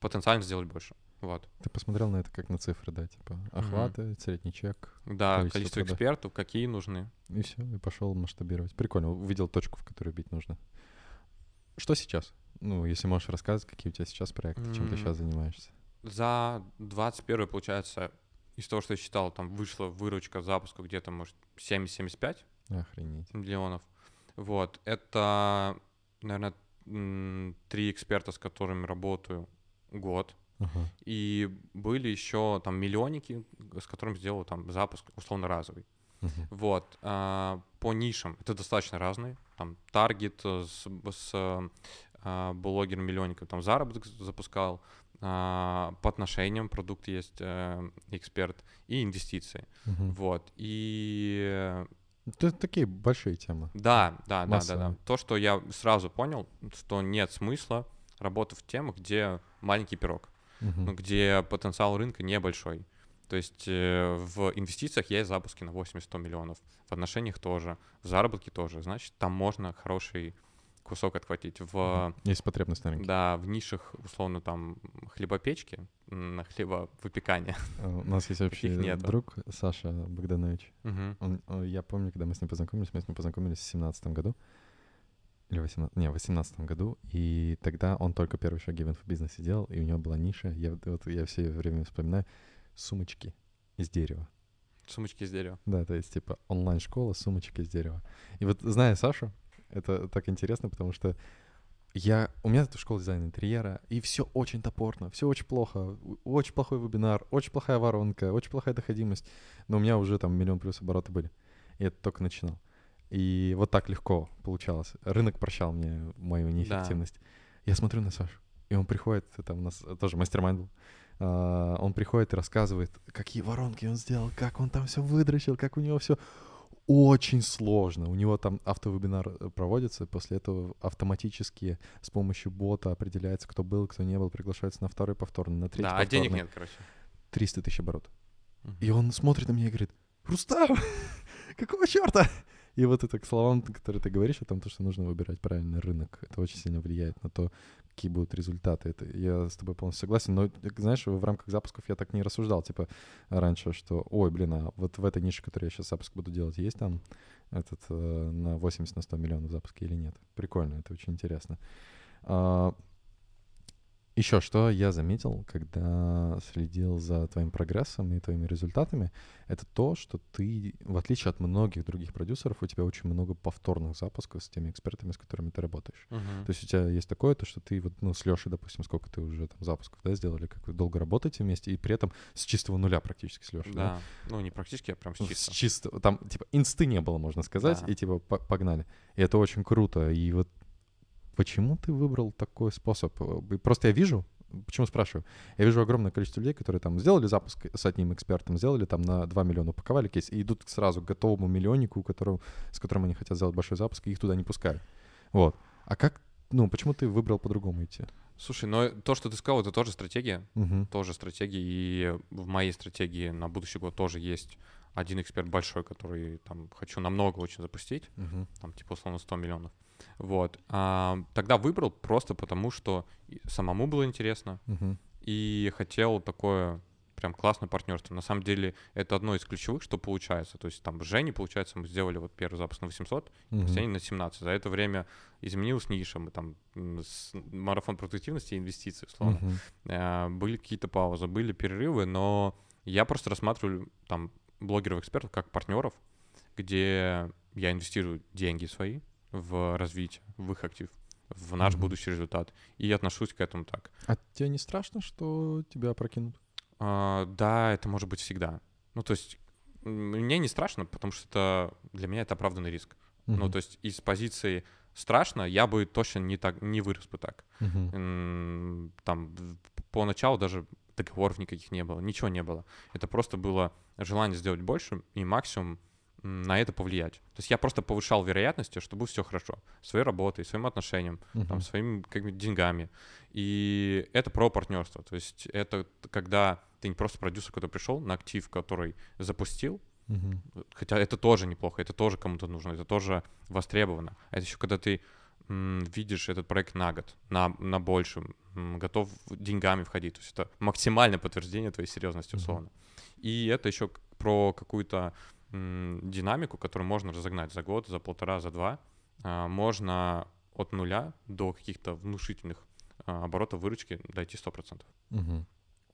потенциально сделать больше. Вот. Ты посмотрел на это как на цифры, да, типа охваты, средний чек, Да, Количество количество продаж. экспертов, какие нужны. и все, и пошел масштабировать. Прикольно, увидел точку, в которую бить нужно. Что сейчас? Ну, если можешь рассказать, какие у тебя сейчас проекты, чем ты сейчас занимаешься. За 21 получается, из того, что я считал, там вышла выручка запуска где-то, может, 70-75 Охренеть. миллионов. Вот. Это, наверное, три эксперта, с которыми работаю год. Ага. И были еще там миллионники, с которыми сделал там запуск условно разовый. Uh-huh. Вот. А, по нишам это достаточно разные. Там таргет с, с а, блогер-миллионником там заработок запускал, а, по отношениям продукт есть а, эксперт и инвестиции. Uh-huh. Вот. И это такие большие темы. Да, да, да, да, да. То, что я сразу понял, что нет смысла работать в темах, где маленький пирог, угу. ну, где потенциал рынка небольшой. То есть э, в инвестициях есть запуски на 80-100 миллионов, в отношениях тоже, в заработке тоже. Значит, там можно хороший кусок отхватить. В, Есть потребность на рынке. Да, в нишах, условно, там, хлебопечки, на хлебовыпекание. А, у нас есть общий нет. друг Саша Богданович. Угу. Он, я помню, когда мы с ним познакомились, мы с ним познакомились в 17 году. Или 18, не, в 18 году, и тогда он только первый шаги в инфобизнесе делал, и у него была ниша, я, вот, я все время вспоминаю, сумочки из дерева. Сумочки из дерева. Да, то есть типа онлайн-школа, сумочки из дерева. И вот зная Сашу, это так интересно, потому что я, у меня это школа дизайна интерьера, и все очень топорно, все очень плохо, очень плохой вебинар, очень плохая воронка, очень плохая доходимость, но у меня уже там миллион плюс обороты были, и это только начинал. И вот так легко получалось. Рынок прощал мне мою неэффективность. Да. Я смотрю на Сашу, и он приходит, там у нас тоже мастер-майнд был, Uh, он приходит и рассказывает, какие воронки он сделал, как он там все выдрочил, как у него все очень сложно. У него там автовебинар э, проводится, после этого автоматически с помощью бота определяется, кто был, кто не был, приглашается на второй повторный, на третий Да, повторный. а денег нет, короче. 300 тысяч оборотов. Uh-huh. И он смотрит на меня и говорит, Рустам, какого черта? И вот это к словам, которые ты говоришь о том, то, что нужно выбирать правильный рынок, это очень сильно влияет на то, какие будут результаты. Это, я с тобой полностью согласен, но, знаешь, в рамках запусков я так не рассуждал, типа, раньше, что, ой, блин, а вот в этой нише, которую я сейчас запуск буду делать, есть там этот э, на 80 на 100 миллионов запуски или нет? Прикольно, это очень интересно. А, еще что я заметил, когда следил за твоим прогрессом и твоими результатами, это то, что ты, в отличие от многих других продюсеров, у тебя очень много повторных запусков с теми экспертами, с которыми ты работаешь. Uh-huh. То есть у тебя есть такое, то, что ты вот, ну, с Лешей, допустим, сколько ты уже там запусков, да, сделали, как вы долго работаете вместе, и при этом с чистого нуля практически с Лешей, да? да? ну не практически, а прям с чистого. С чистого, там, типа, инсты не было, можно сказать, да. и типа погнали. И это очень круто, и вот Почему ты выбрал такой способ? Просто я вижу, Почему спрашиваю? Я вижу огромное количество людей, которые там сделали запуск с одним экспертом, сделали там на 2 миллиона, упаковали кейс и идут сразу к готовому миллионнику, которого, с которым они хотят сделать большой запуск, и их туда не пускают. Вот. А как, ну, почему ты выбрал по-другому идти? Слушай, но то, что ты сказал, это тоже стратегия. Угу. Тоже стратегия. И в моей стратегии на будущий год тоже есть один эксперт большой, который там хочу намного очень запустить. Угу. Там типа условно 100 миллионов. Вот. А, тогда выбрал просто потому, что самому было интересно угу. и хотел такое прям классное партнерство. На самом деле это одно из ключевых, что получается. То есть там с Женей, получается, мы сделали вот первый запуск на 800, mm-hmm. последний на 17. За это время изменилась ниша. Мы там с марафон продуктивности и инвестиций, условно. Mm-hmm. А, были какие-то паузы, были перерывы, но я просто рассматриваю там блогеров-экспертов как партнеров, где я инвестирую деньги свои, в развитие, в их актив, в наш mm-hmm. будущий результат. И отношусь к этому так. А тебе не страшно, что тебя опрокинут? А, да, это может быть всегда. Ну, то есть мне не страшно, потому что это для меня это оправданный риск. Mm-hmm. Ну, то есть из позиции страшно, я бы точно не так не вырос бы так. Mm-hmm. Там поначалу даже договоров никаких не было, ничего не было. Это просто было желание сделать больше и максимум на это повлиять. То есть я просто повышал вероятности, что будет все хорошо. Своей работой, своим отношением, uh-huh. там, своими как бы, деньгами. И это про партнерство. То есть это когда ты не просто продюсер, который пришел на актив, который запустил, uh-huh. хотя это тоже неплохо, это тоже кому-то нужно, это тоже востребовано. А это еще когда ты м, видишь этот проект на год, на, на больше, м, готов деньгами входить. То есть это максимальное подтверждение твоей серьезности, условно. Uh-huh. И это еще про какую-то динамику, которую можно разогнать за год, за полтора, за два, а, можно от нуля до каких-то внушительных а, оборотов выручки дойти 100%. Угу.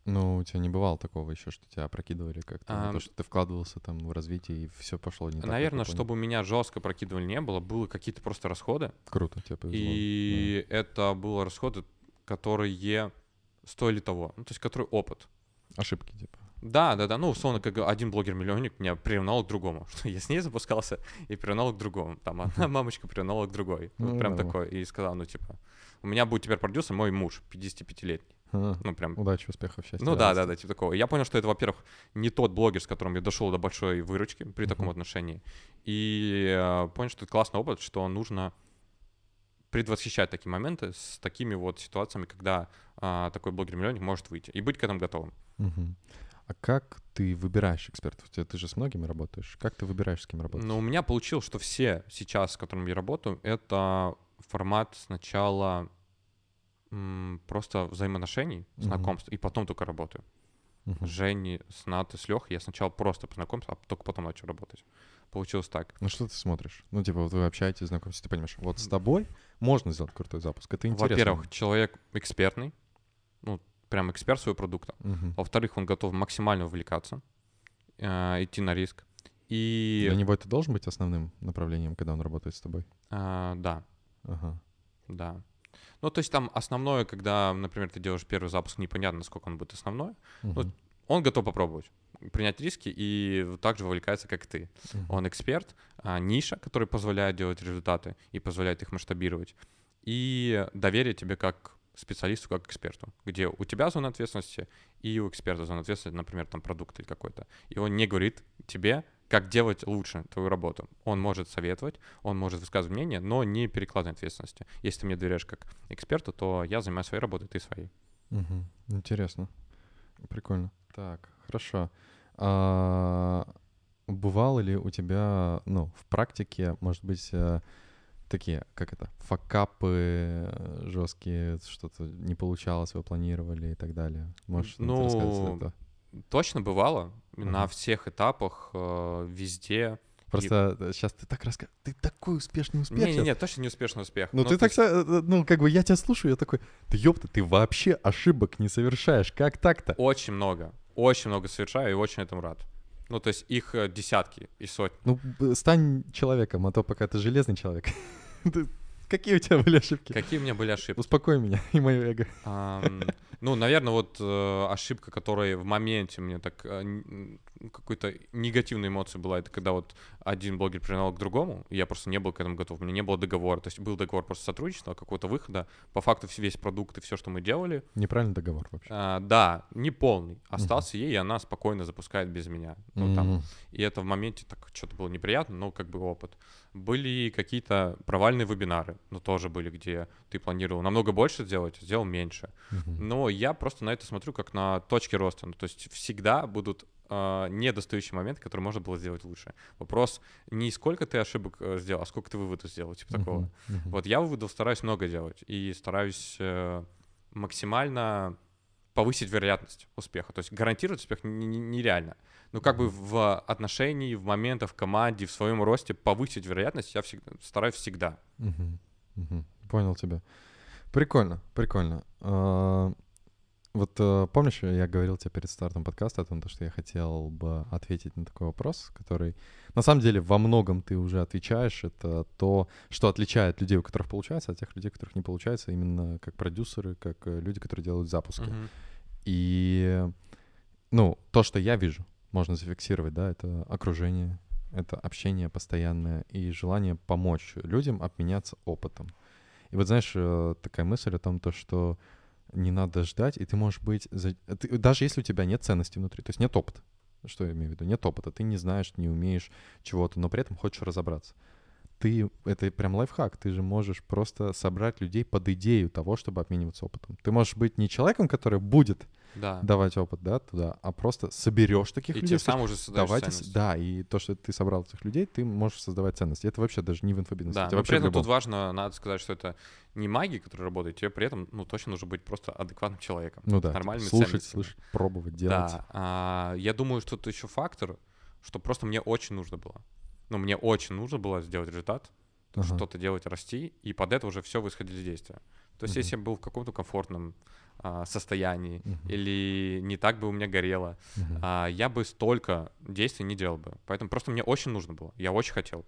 Ну, у тебя не бывало такого еще, что тебя прокидывали как-то, а, то, что ты вкладывался там в развитие, и все пошло не так. Наверное, чтобы меня жестко прокидывали не было, было какие-то просто расходы. Круто, тебе повезло. И да. это было расходы, которые стоили того, ну, то есть который опыт. Ошибки, типа. Да, да, да. Ну, условно, как один блогер-миллионник меня приравнал к другому. Что я с ней запускался и приравнал к другому. Там одна мамочка приравнала к другой. Ну, Вот прям такое. И сказал, ну, типа, у меня будет теперь продюсер мой муж, 55-летний. А, Ну, прям Удачи, успехов, счастья. ну да, да, да, типа такого. Я понял, что это, во-первых, не тот блогер, с которым я дошел до большой выручки при таком Мгм. отношении. И э, понял, что это классный опыт, что нужно предвосхищать такие моменты с такими вот ситуациями, когда а, такой блогер-миллионник может выйти и быть к этому готовым. Мгм. А как ты выбираешь экспертов? Ты, ты же с многими работаешь. Как ты выбираешь, с кем работать? Но у меня получилось, что все сейчас, с которыми я работаю, это формат сначала м, просто взаимоотношений, знакомств, и потом только работаю. С Женей, с Натой, с Лехой я сначала просто познакомился, а только потом начал работать. Получилось так. Ну что ты смотришь? Ну, типа, вот вы общаетесь, знакомитесь, ты понимаешь, вот с тобой можно сделать крутой запуск. Это интересно. Во-первых, человек экспертный, ну, прям эксперт своего продукта. Мгм. Во-вторых, он готов максимально увлекаться, э, идти на риск. И Для него это должен быть основным направлением, когда он работает с тобой? э, да, Ага. да. Ну, то есть там основное, когда, например, ты делаешь первый запуск, непонятно, насколько он будет основной, Мгм. он готов попробовать, принять риски и также вовлекается, как ты. Мгм. Он эксперт, а, ниша, которая позволяет делать результаты и позволяет их масштабировать. И доверие тебе как специалисту, как эксперту, где у тебя зона ответственности и у эксперта зона ответственности, например, там продукт или какой-то. И он не говорит тебе, как делать лучше твою работу. Он может советовать, он может высказывать мнение, но не перекладывать ответственности. Если ты мне доверяешь как эксперту, то я занимаюсь своей работой, ты своей. Мгм. Интересно. Прикольно. Так, хорошо. А, бывало ли у тебя, ну, в практике, может быть, э, такие, как это, факапы жесткие, что-то не получалось, вы планировали и так далее? Можешь Ну, рассказать за это? Точно бывало на Ага. всех этапах, э, везде. Просто сейчас ты так рассказываешь, ты такой успешный успех щас. Не-не-не, точно не успешный успех. Ну, ты то так, э, ну, как бы я тебя слушаю, я такой, да ёпта, ты вообще ошибок не совершаешь, как так-то? Очень много. Очень много совершаю и очень этому рад. Ну, то есть их э, десятки и сотни. Ну, стань человеком, а то пока ты железный человек. Какие у тебя были ошибки? Какие у меня были ошибки? Успокой меня и мое эго. Ну, наверное, вот э, ошибка, которая в моменте мне так э, какой-то негативной эмоции была, это когда вот один блогер признал к другому, и я просто не был к этому готов, у меня не было договора, то есть был договор просто сотрудничества, какого-то выхода, по факту весь продукт и все, что мы делали, Неправильный договор вообще. а, да, не полный, остался ей, и она спокойно запускает без меня. Ну, там, Мгм. И это в моменте так что-то было неприятно, но как бы опыт. Были какие-то провальные вебинары, но тоже были, где ты планировал намного больше сделать, а сделал меньше. Мгм. Но я просто на это смотрю как на точки роста. Ну, то есть всегда будут э, недостающие моменты, которые можно было сделать лучше. Вопрос не сколько ты ошибок э, сделал, а сколько ты выводов сделал, типа такого. Мгм. Мгм. Вот я выводов стараюсь много делать и стараюсь э, максимально повысить вероятность успеха. То есть гарантировать успех н- н- нереально. Но как бы в отношении, в моментах, в команде, в своем росте повысить вероятность я всегда, стараюсь всегда. Мгм. Мгм. Понял тебя. Прикольно, прикольно. А, Вот э, помнишь, я говорил тебе перед стартом подкаста о том, то, что я хотел бы ответить на такой вопрос, который на самом деле во многом ты уже отвечаешь. Это то, что отличает людей, у которых получается, от тех людей, у которых не получается, именно как продюсеры, как э, люди, которые делают запуски. Мгм. И, ну, то, что я вижу, можно зафиксировать, да, это окружение, это общение постоянное и желание помочь людям обменяться опытом. И вот знаешь, э, такая мысль о том, то, что не надо ждать, и ты можешь быть... за- ты- даже если у тебя нет ценности внутри, то есть нет опыта, что я имею в виду, нет опыта, ты не знаешь, не умеешь чего-то, но при этом хочешь разобраться. Ты, это прям лайфхак, ты же можешь просто собрать людей под идею того, чтобы обмениваться опытом. Ты можешь быть не человеком, который будет Да. давать опыт, да, туда, а просто соберешь таких И людей. тем скажешь, самым уже создаешь Давайте, ценность. да, и то, что ты собрал этих людей, ты можешь создавать ценность. И это вообще даже не в инфобизнесе, Да, это вообще при этом любом. тут важно, надо сказать, что это не магия, которая работает, тебе при этом, ну, точно нужно быть просто адекватным человеком. Ну да, нормальными слушать, ценностями. слышать, пробовать, делать. Да, а, я думаю, что тут еще фактор, что просто мне очень нужно было. Ну, мне очень нужно было сделать результат, Ага. что-то делать, расти, и под это уже все вы исходили из действия. То есть, Мгм. если я был в каком-то комфортном а, состоянии, uh-huh. или не так бы у меня горело, uh-huh. а, я бы столько действий не делал бы. Поэтому просто мне очень нужно было, я очень хотел.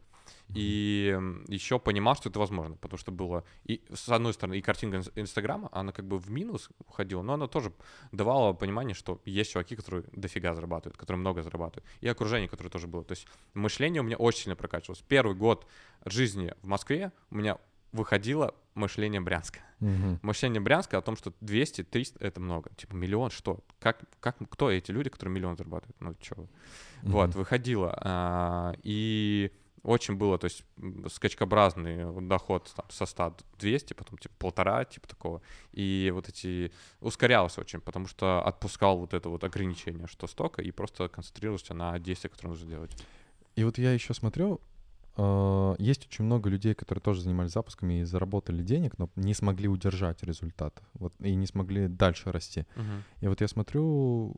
И еще понимал, что это возможно, потому что было, и с одной стороны, и картинка Инстаграма, она как бы в минус уходила, но она тоже давала понимание, что есть чуваки, которые дофига зарабатывают, которые много зарабатывают, и окружение, которое тоже было. То есть мышление у меня очень сильно прокачивалось. Первый год жизни в Москве у меня выходило мышление Брянска. Угу. Мышление Брянска о том, что 200, 300 — это много. Типа миллион, что? Как, как, кто эти люди, которые миллион зарабатывают? Ну, что? Угу. Вот, выходило. А, и очень было, то есть скачкообразный доход там, со 100 200, потом типа полтора, типа такого. И вот эти... Ускорялся очень, потому что отпускал вот это вот ограничение, что столько, и просто концентрировался на действиях, которые нужно делать. И вот я еще смотрю, есть очень много людей, которые тоже занимались запусками и заработали денег, но не смогли удержать результат, вот, и не смогли дальше расти. Uh-huh. И вот я смотрю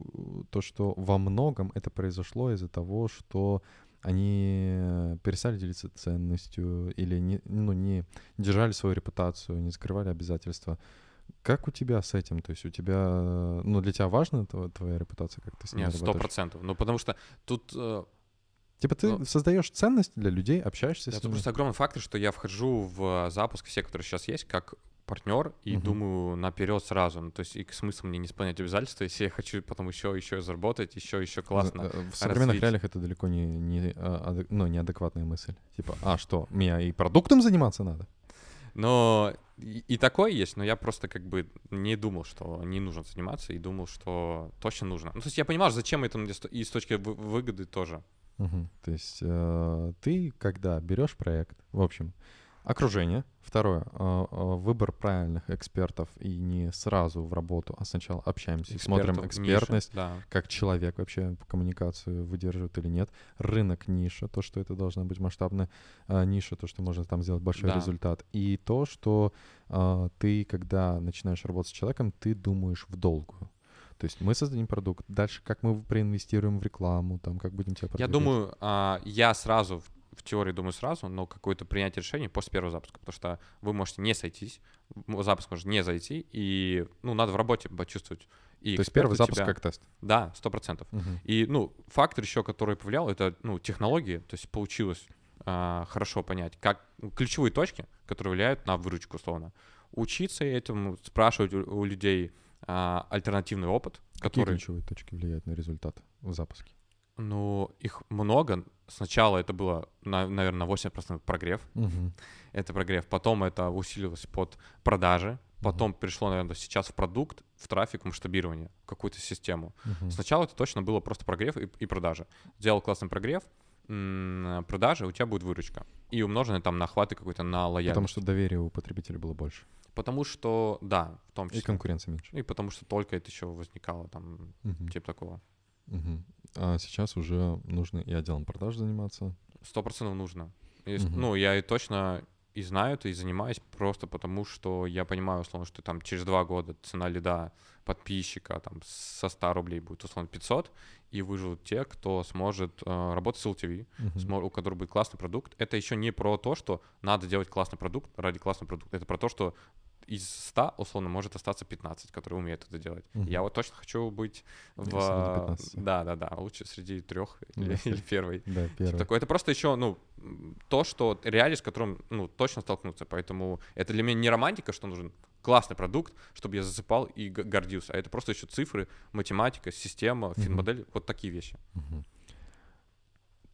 то, что во многом это произошло из-за того, что они перестали делиться ценностью или не, ну, не держали свою репутацию, не скрывали обязательства. Как у тебя с этим? То есть у тебя, ну, для тебя важна твоя репутация, как ты с ней Нет, сто процентов. Ну, потому что тут э, Типа ты ну, создаешь ценность для людей, общаешься да, с ними. Это просто огромный фактор, что я вхожу в запуск все, которые сейчас есть, как партнер и угу. думаю наперед сразу. Ну, то есть и смысл мне не исполнять обязательства, если я хочу потом еще еще заработать, еще еще классно. Э, в современных развить. реалиях это далеко не не а, ну неадекватная мысль. Типа, а что, мне и продуктом заниматься надо? Но и, и такое есть, но я просто как бы не думал, что не нужно заниматься, и думал, что точно нужно. Ну, то есть я понимал, зачем это и с точки выгоды тоже. Угу. То есть э, ты, когда берешь проект, в общем, окружение, второе, э, э, выбор правильных экспертов и не сразу в работу, а сначала общаемся, Экспертов, смотрим экспертность, ниша, да. как человек вообще коммуникацию выдерживает или нет, рынок ниша, то, что это должна быть масштабная э, ниша, то, что можно там сделать большой да. результат, и то, что э, ты, когда начинаешь работать с человеком, ты думаешь в долгую. То есть мы создадим продукт, дальше как мы проинвестируем в рекламу, там как будем тебя продвигать. Я думаю, а, я сразу в теории думаю сразу, но какое-то принятие решения после первого запуска, потому что вы можете не сойтись, запуск может не зайти, и, ну, надо в работе почувствовать. И То есть первый запуск тебя... как тест? Да, сто процентов. Угу. И, ну, фактор еще, который повлиял, это, ну, технологии, то есть получилось а, хорошо понять, как ну, ключевые точки, которые влияют на выручку, условно. Учиться этому, спрашивать у, у людей, а, альтернативный опыт, Какие который... ключевые точки влияют на результат в запуске? Ну, их много. Сначала это было, на, наверное, 80% прогрев. Угу. Это прогрев. Потом это усилилось под продажи. Потом угу. пришло, наверное, сейчас в продукт, в трафик, масштабирование, какую-то систему. Угу. Сначала это точно было просто прогрев и, и продажи. Сделал классный прогрев, продажи, у тебя будет выручка. И умноженное там на охваты какой-то, на лояльность. Потому что доверие у потребителя было больше. Потому что, да, в том числе. И конкуренция меньше. И потому что только это еще возникало там, угу. типа такого. Угу. А сейчас уже нужно и отделом продаж заниматься? Сто процентов нужно. Есть, угу. Ну, я и точно и знаю это, и занимаюсь просто потому, что я понимаю, условно, что там через два года цена лида подписчика там со 100 рублей будет, условно, 500, и выживут те, кто сможет э, работать с LTV, uh-huh. у которого будет классный продукт. Это еще не про то, что надо делать классный продукт ради классного продукта. Это про то, что из 100, условно, может остаться 15, которые умеют это делать. Uh-huh. Я вот точно хочу быть в... Да, да, да, лучше среди трех или, или первой. Да, первый. Типа такое. Это просто еще, ну, то, что реалии, с которым, ну, точно столкнуться. Поэтому это для меня не романтика, что нужен классный продукт, чтобы я засыпал и гордился. А это просто еще цифры, математика, система, финмодель, uh-huh. вот такие вещи. Uh-huh.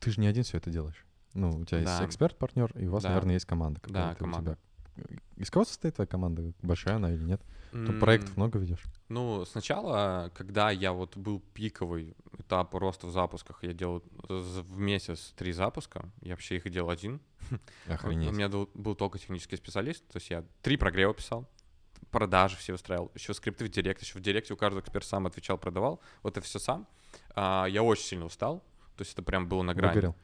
Ты же не один все это делаешь. Ну, у тебя да. есть эксперт-партнер, и у вас, да. наверное, есть команда. Да, команда. Из кого состоит твоя команда? Большая она или нет? Mm. Ты проектов много ведешь? Ну, сначала, когда я вот был пиковый этап роста в запусках, я делал в месяц три запуска, я вообще их делал один. Охренеть. У меня был, был только технический специалист, то есть я три прогрева писал, продажи все устраивал, еще скрипты в директ, еще в директе у каждого эксперт сам отвечал, продавал, вот это все сам. А, я очень сильно устал, то есть это прям было на грани. Выгорел?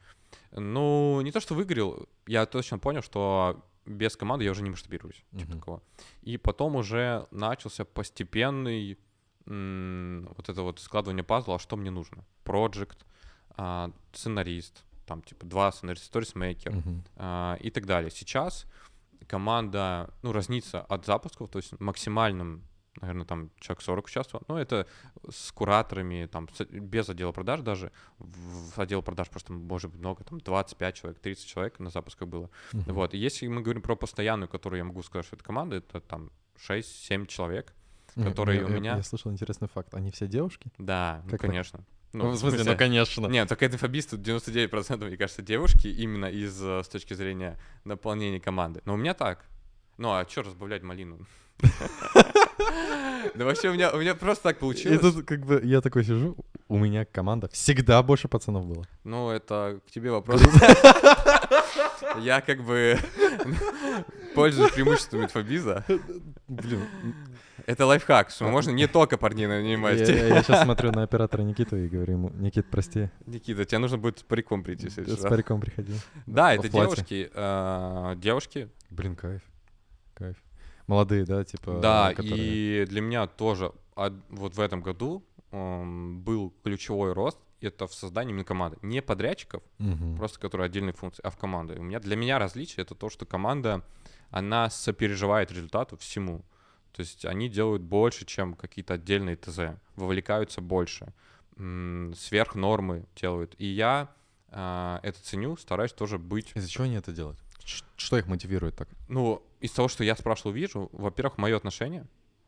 Ну, не то, что выгорел, я точно понял, что без команды я уже не масштабируюсь, uh-huh. типа такого. И потом уже начался постепенный м- вот это вот складывание пазла, а что мне нужно? Project, а, сценарист, там типа два сценариста, сторисмейкер uh-huh. а, и так далее. Сейчас команда, ну, разнится от запусков, то есть максимальным наверное, там человек 40 участвовал. Ну, это с кураторами, там, без отдела продаж даже. В, отдел продаж просто может быть много, там, 25 человек, 30 человек на запусках было. Uh-huh. Вот, и если мы говорим про постоянную, которую я могу сказать, что это команда, это там 6-7 человек, которые я, у меня... Я, я слышал интересный факт. Они все девушки? Да, ну, конечно. Ну, ну, в смысле, ну, конечно. Нет, только это инфобиз, тут 99%, мне кажется, девушки именно из, э, с точки зрения наполнения команды. Но у меня так. Ну, а что разбавлять малину? Да вообще у меня, у меня просто так получилось. И тут как бы я такой сижу, у меня команда всегда больше пацанов было. Ну, это к тебе вопрос. Я как бы пользуюсь преимуществом инфобиза. Блин. Это лайфхак, что можно не только парней нанимать. Я, я сейчас смотрю на оператора Никиту и говорю ему, Никит, прости. Никита, тебе нужно будет с париком прийти. С париком приходи. Да, это девушки. Э, девушки. Блин. Кайф. Молодые, да, типа. Да, которые... и для меня тоже вот в этом году был ключевой рост это в создании именно команды. Не подрядчиков, угу. просто которые отдельные функции, а в команды. У меня, для меня различие это то, что команда, она сопереживает результату всему. То есть они делают больше, чем какие-то отдельные ТЗ, вовлекаются больше, сверх нормы делают. И я э, это ценю, стараюсь тоже быть... Из-за чего они это делают? Что их мотивирует так? Ну, из того, что я спрашивал, вижу, во-первых, мое отношение.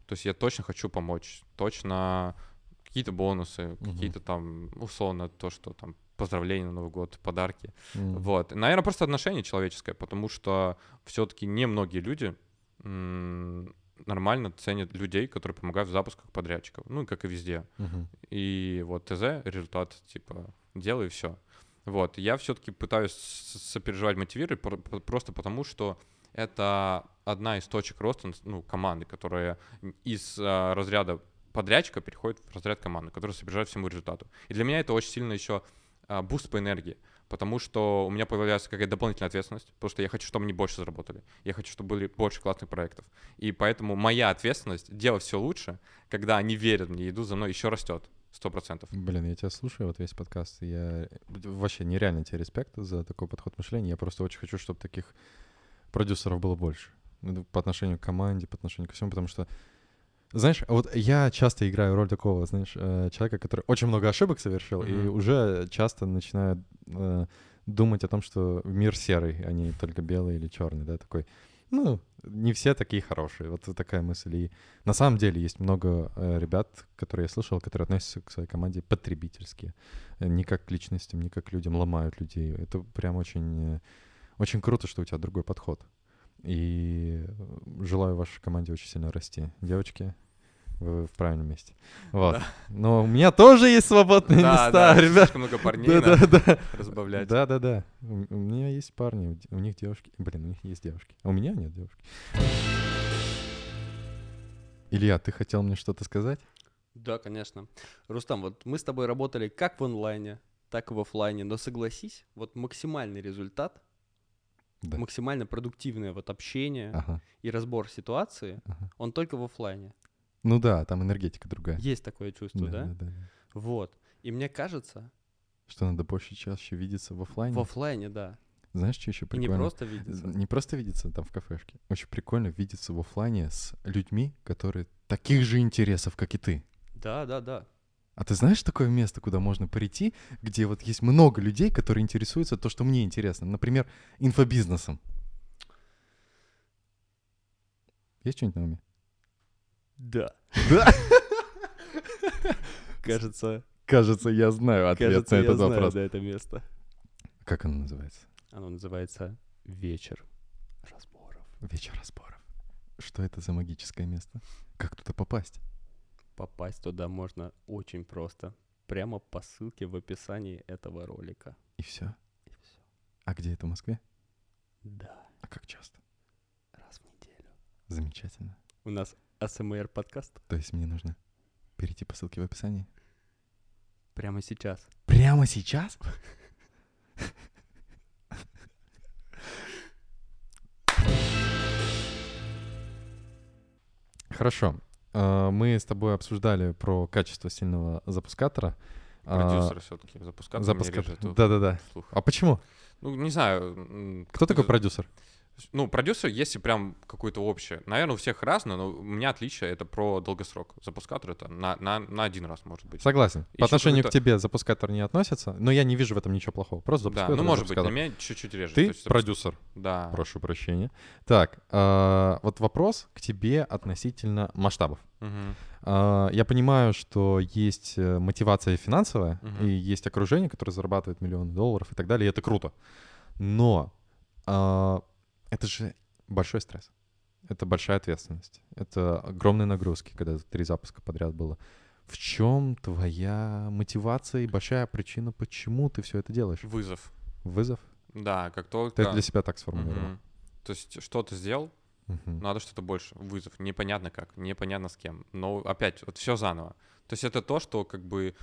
То есть я точно хочу помочь, точно какие-то бонусы, угу. какие-то там, условно, то, что там поздравления на Новый год, подарки. Mm. Вот. Наверное, просто отношение человеческое, потому что все-таки не многие люди нормально ценят людей, которые помогают в запусках подрядчиков. Ну, как и везде. Uh-huh. И вот ТЗ, результат, типа, делай и все. Вот, я все-таки пытаюсь сопереживать, мотивировать, просто потому что это одна из точек роста ну, команды, которая из а, разряда подрядчика переходит в разряд команды, которая сопереживает всему результату. И для меня это очень сильно еще а, boost по энергии потому что у меня появляется какая-то дополнительная ответственность, потому что я хочу, чтобы они больше заработали, я хочу, чтобы были больше классных проектов. И поэтому моя ответственность делать все лучше, когда они верят мне, идут за мной, еще растет. Сто процентов. Блин, я тебя слушаю, вот весь подкаст, я вообще нереально тебе респект за такой подход мышления. Я просто очень хочу, чтобы таких продюсеров было больше. Ну, по отношению к команде, по отношению ко всему, потому что знаешь, вот я часто играю роль такого, знаешь, э, человека, который очень много ошибок совершил, mm-hmm. и уже часто начинаю э, думать о том, что мир серый, а не только белый или черный, да, такой. Ну, не все такие хорошие. Вот такая мысль. И на самом деле есть много э, ребят, которые я слышал, которые относятся к своей команде потребительски. Э, не как к личностям, не как к людям, ломают людей. Это прям очень, э, очень круто, что у тебя другой подход. И желаю вашей команде очень сильно расти. Девочки, вы в правильном месте. Вот. Да. Но у меня тоже есть свободные да, места, да, ребят. Слишком много парней да, да, да. разбавлять. Да, да, да. У, у меня есть парни, у них девушки. Блин, у них есть девушки. А у меня нет девушки. Илья, ты хотел мне что-то сказать? Да, конечно. Рустам, вот мы с тобой работали как в онлайне, так и в офлайне, но согласись, вот максимальный результат да. максимально продуктивное вот общение ага. и разбор ситуации, ага. он только в офлайне. Ну да, там энергетика другая. Есть такое чувство, да? Да, да, да. Вот. И мне кажется... Что надо больше чаще видеться в офлайне. В офлайне, да. Знаешь, что еще прикольно? И не просто видеться. Не просто видеться там в кафешке. Очень прикольно видеться в офлайне с людьми, которые таких же интересов, как и ты. Да, да, да. А ты знаешь такое место, куда можно прийти, где вот есть много людей, которые интересуются то, что мне интересно? Например, инфобизнесом. Есть что-нибудь на уме? Да. Да? Кажется... Кажется, я знаю ответ кажется, на этот я вопрос. Знаю, да, это место. Как оно называется? Оно называется «Вечер разборов». «Вечер разборов». Что это за магическое место? Как туда попасть? Попасть туда можно очень просто. Прямо по ссылке в описании этого ролика. И все? И все. А где это, в Москве? Да. А как часто? Раз в неделю. Замечательно. У нас АСМР подкаст. То есть мне нужно перейти по ссылке в описании? Прямо сейчас. Прямо сейчас? Хорошо. А, мы с тобой обсуждали про качество сильного запускатора. А, Продюсер все-таки, запускатор. Запускатор. Да-да-да. А почему? Ну, не знаю. Кто такой продюсер? Ну, продюсер, если прям какое-то общее, наверное, у всех разное, но у меня отличие это про долгосрок. Запускатор это на, на, на один раз может быть. Согласен. По отношению к тебе запускатор не относится, но я не вижу в этом ничего плохого. Просто запускатор. Да, ну может быть, для меня чуть-чуть реже. Ты есть, продюсер. Да. Прошу прощения. Так, э, вот вопрос к тебе относительно масштабов. Угу. Э, я понимаю, что есть э, мотивация финансовая, угу. и есть окружение, которое зарабатывает миллионы долларов и так далее, и это круто. Но э, это же большой стресс. Это большая ответственность. Это огромные нагрузки, когда три запуска подряд было. В чем твоя мотивация и большая причина, почему ты все это делаешь? Вызов. Вызов? Да, как только... Ты для себя так сформулировал. Угу. То есть что-то сделал, угу. надо что-то больше. Вызов. Непонятно как, непонятно с кем. Но опять, вот все заново. То есть это то, что как бы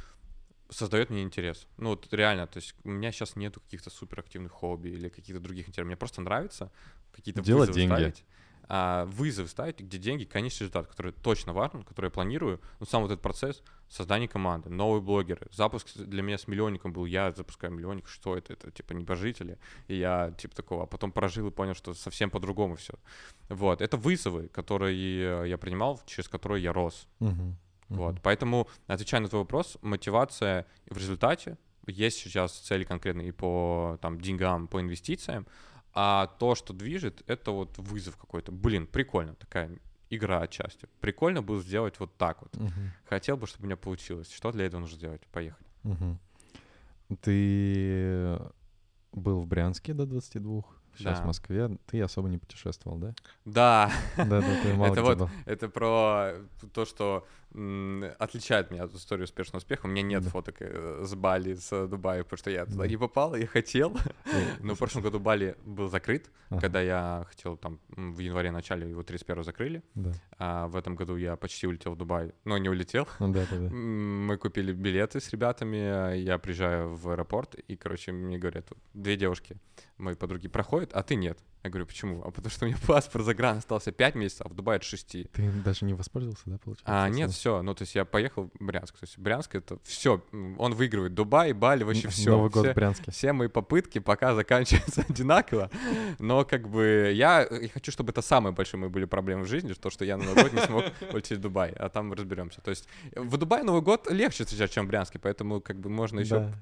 создает мне интерес. Ну, вот реально, то есть у меня сейчас нету каких-то суперактивных хобби или каких-то других интересов. Мне просто нравится какие-то Делать вызовы деньги. ставить. А, вызовы ставить, где деньги, конечный результат, который точно важен, который я планирую. Ну, сам вот этот процесс создания команды, новые блогеры. Запуск для меня с миллионником был, я запускаю миллионник, что это? Это типа небожители. И я типа такого, а потом прожил и понял, что совсем по-другому все. Вот, это вызовы, которые я принимал, через которые я рос. Угу. Вот, mm-hmm. поэтому, отвечая на твой вопрос, мотивация в результате, есть сейчас цели конкретные по там, деньгам, по инвестициям, а то, что движет, это вот вызов какой-то. Блин, прикольно, такая игра отчасти. Прикольно было сделать вот так вот. Uh-huh. Хотел бы, чтобы у меня получилось. Что для этого нужно сделать? Поехали. Uh-huh. Ты был в Брянске до 22? Сейчас Да. в Москве. Ты особо не путешествовал, да? Да, Да, да, ты мало это вот это про то, что отличает меня от истории успешного успеха. У меня нет Да. фоток э, с Бали, с Дубая, потому что я туда Да. не попал, я хотел. Э, Но в прошлом году Бали был закрыт, Ага. когда я хотел там в январе начале его 31 закрыли. Да. А в этом году я почти улетел в Дубай, но не улетел. Ну да, да, да. Мы купили билеты с ребятами, я приезжаю в аэропорт, и, короче, мне говорят, две девушки, мои подруги, проходят, а ты нет. Я говорю, почему? А потому что у меня паспорт загран остался 5 месяцев, а в Дубае от 6. Ты даже не воспользовался, да, получается? А, нет, все. Ну, то есть я поехал в Брянск. То есть Брянск это все. Он выигрывает Дубай, Бали, вообще все. Новый год в Брянске. Все мои попытки пока заканчиваются одинаково, но как бы я, я хочу, чтобы это самые большие мои были проблемы в жизни, то, что я на Новый год не смог улететь в Дубай, а там разберемся. То есть в Дубае Новый год легче встречать, чем в Брянске, поэтому как бы можно еще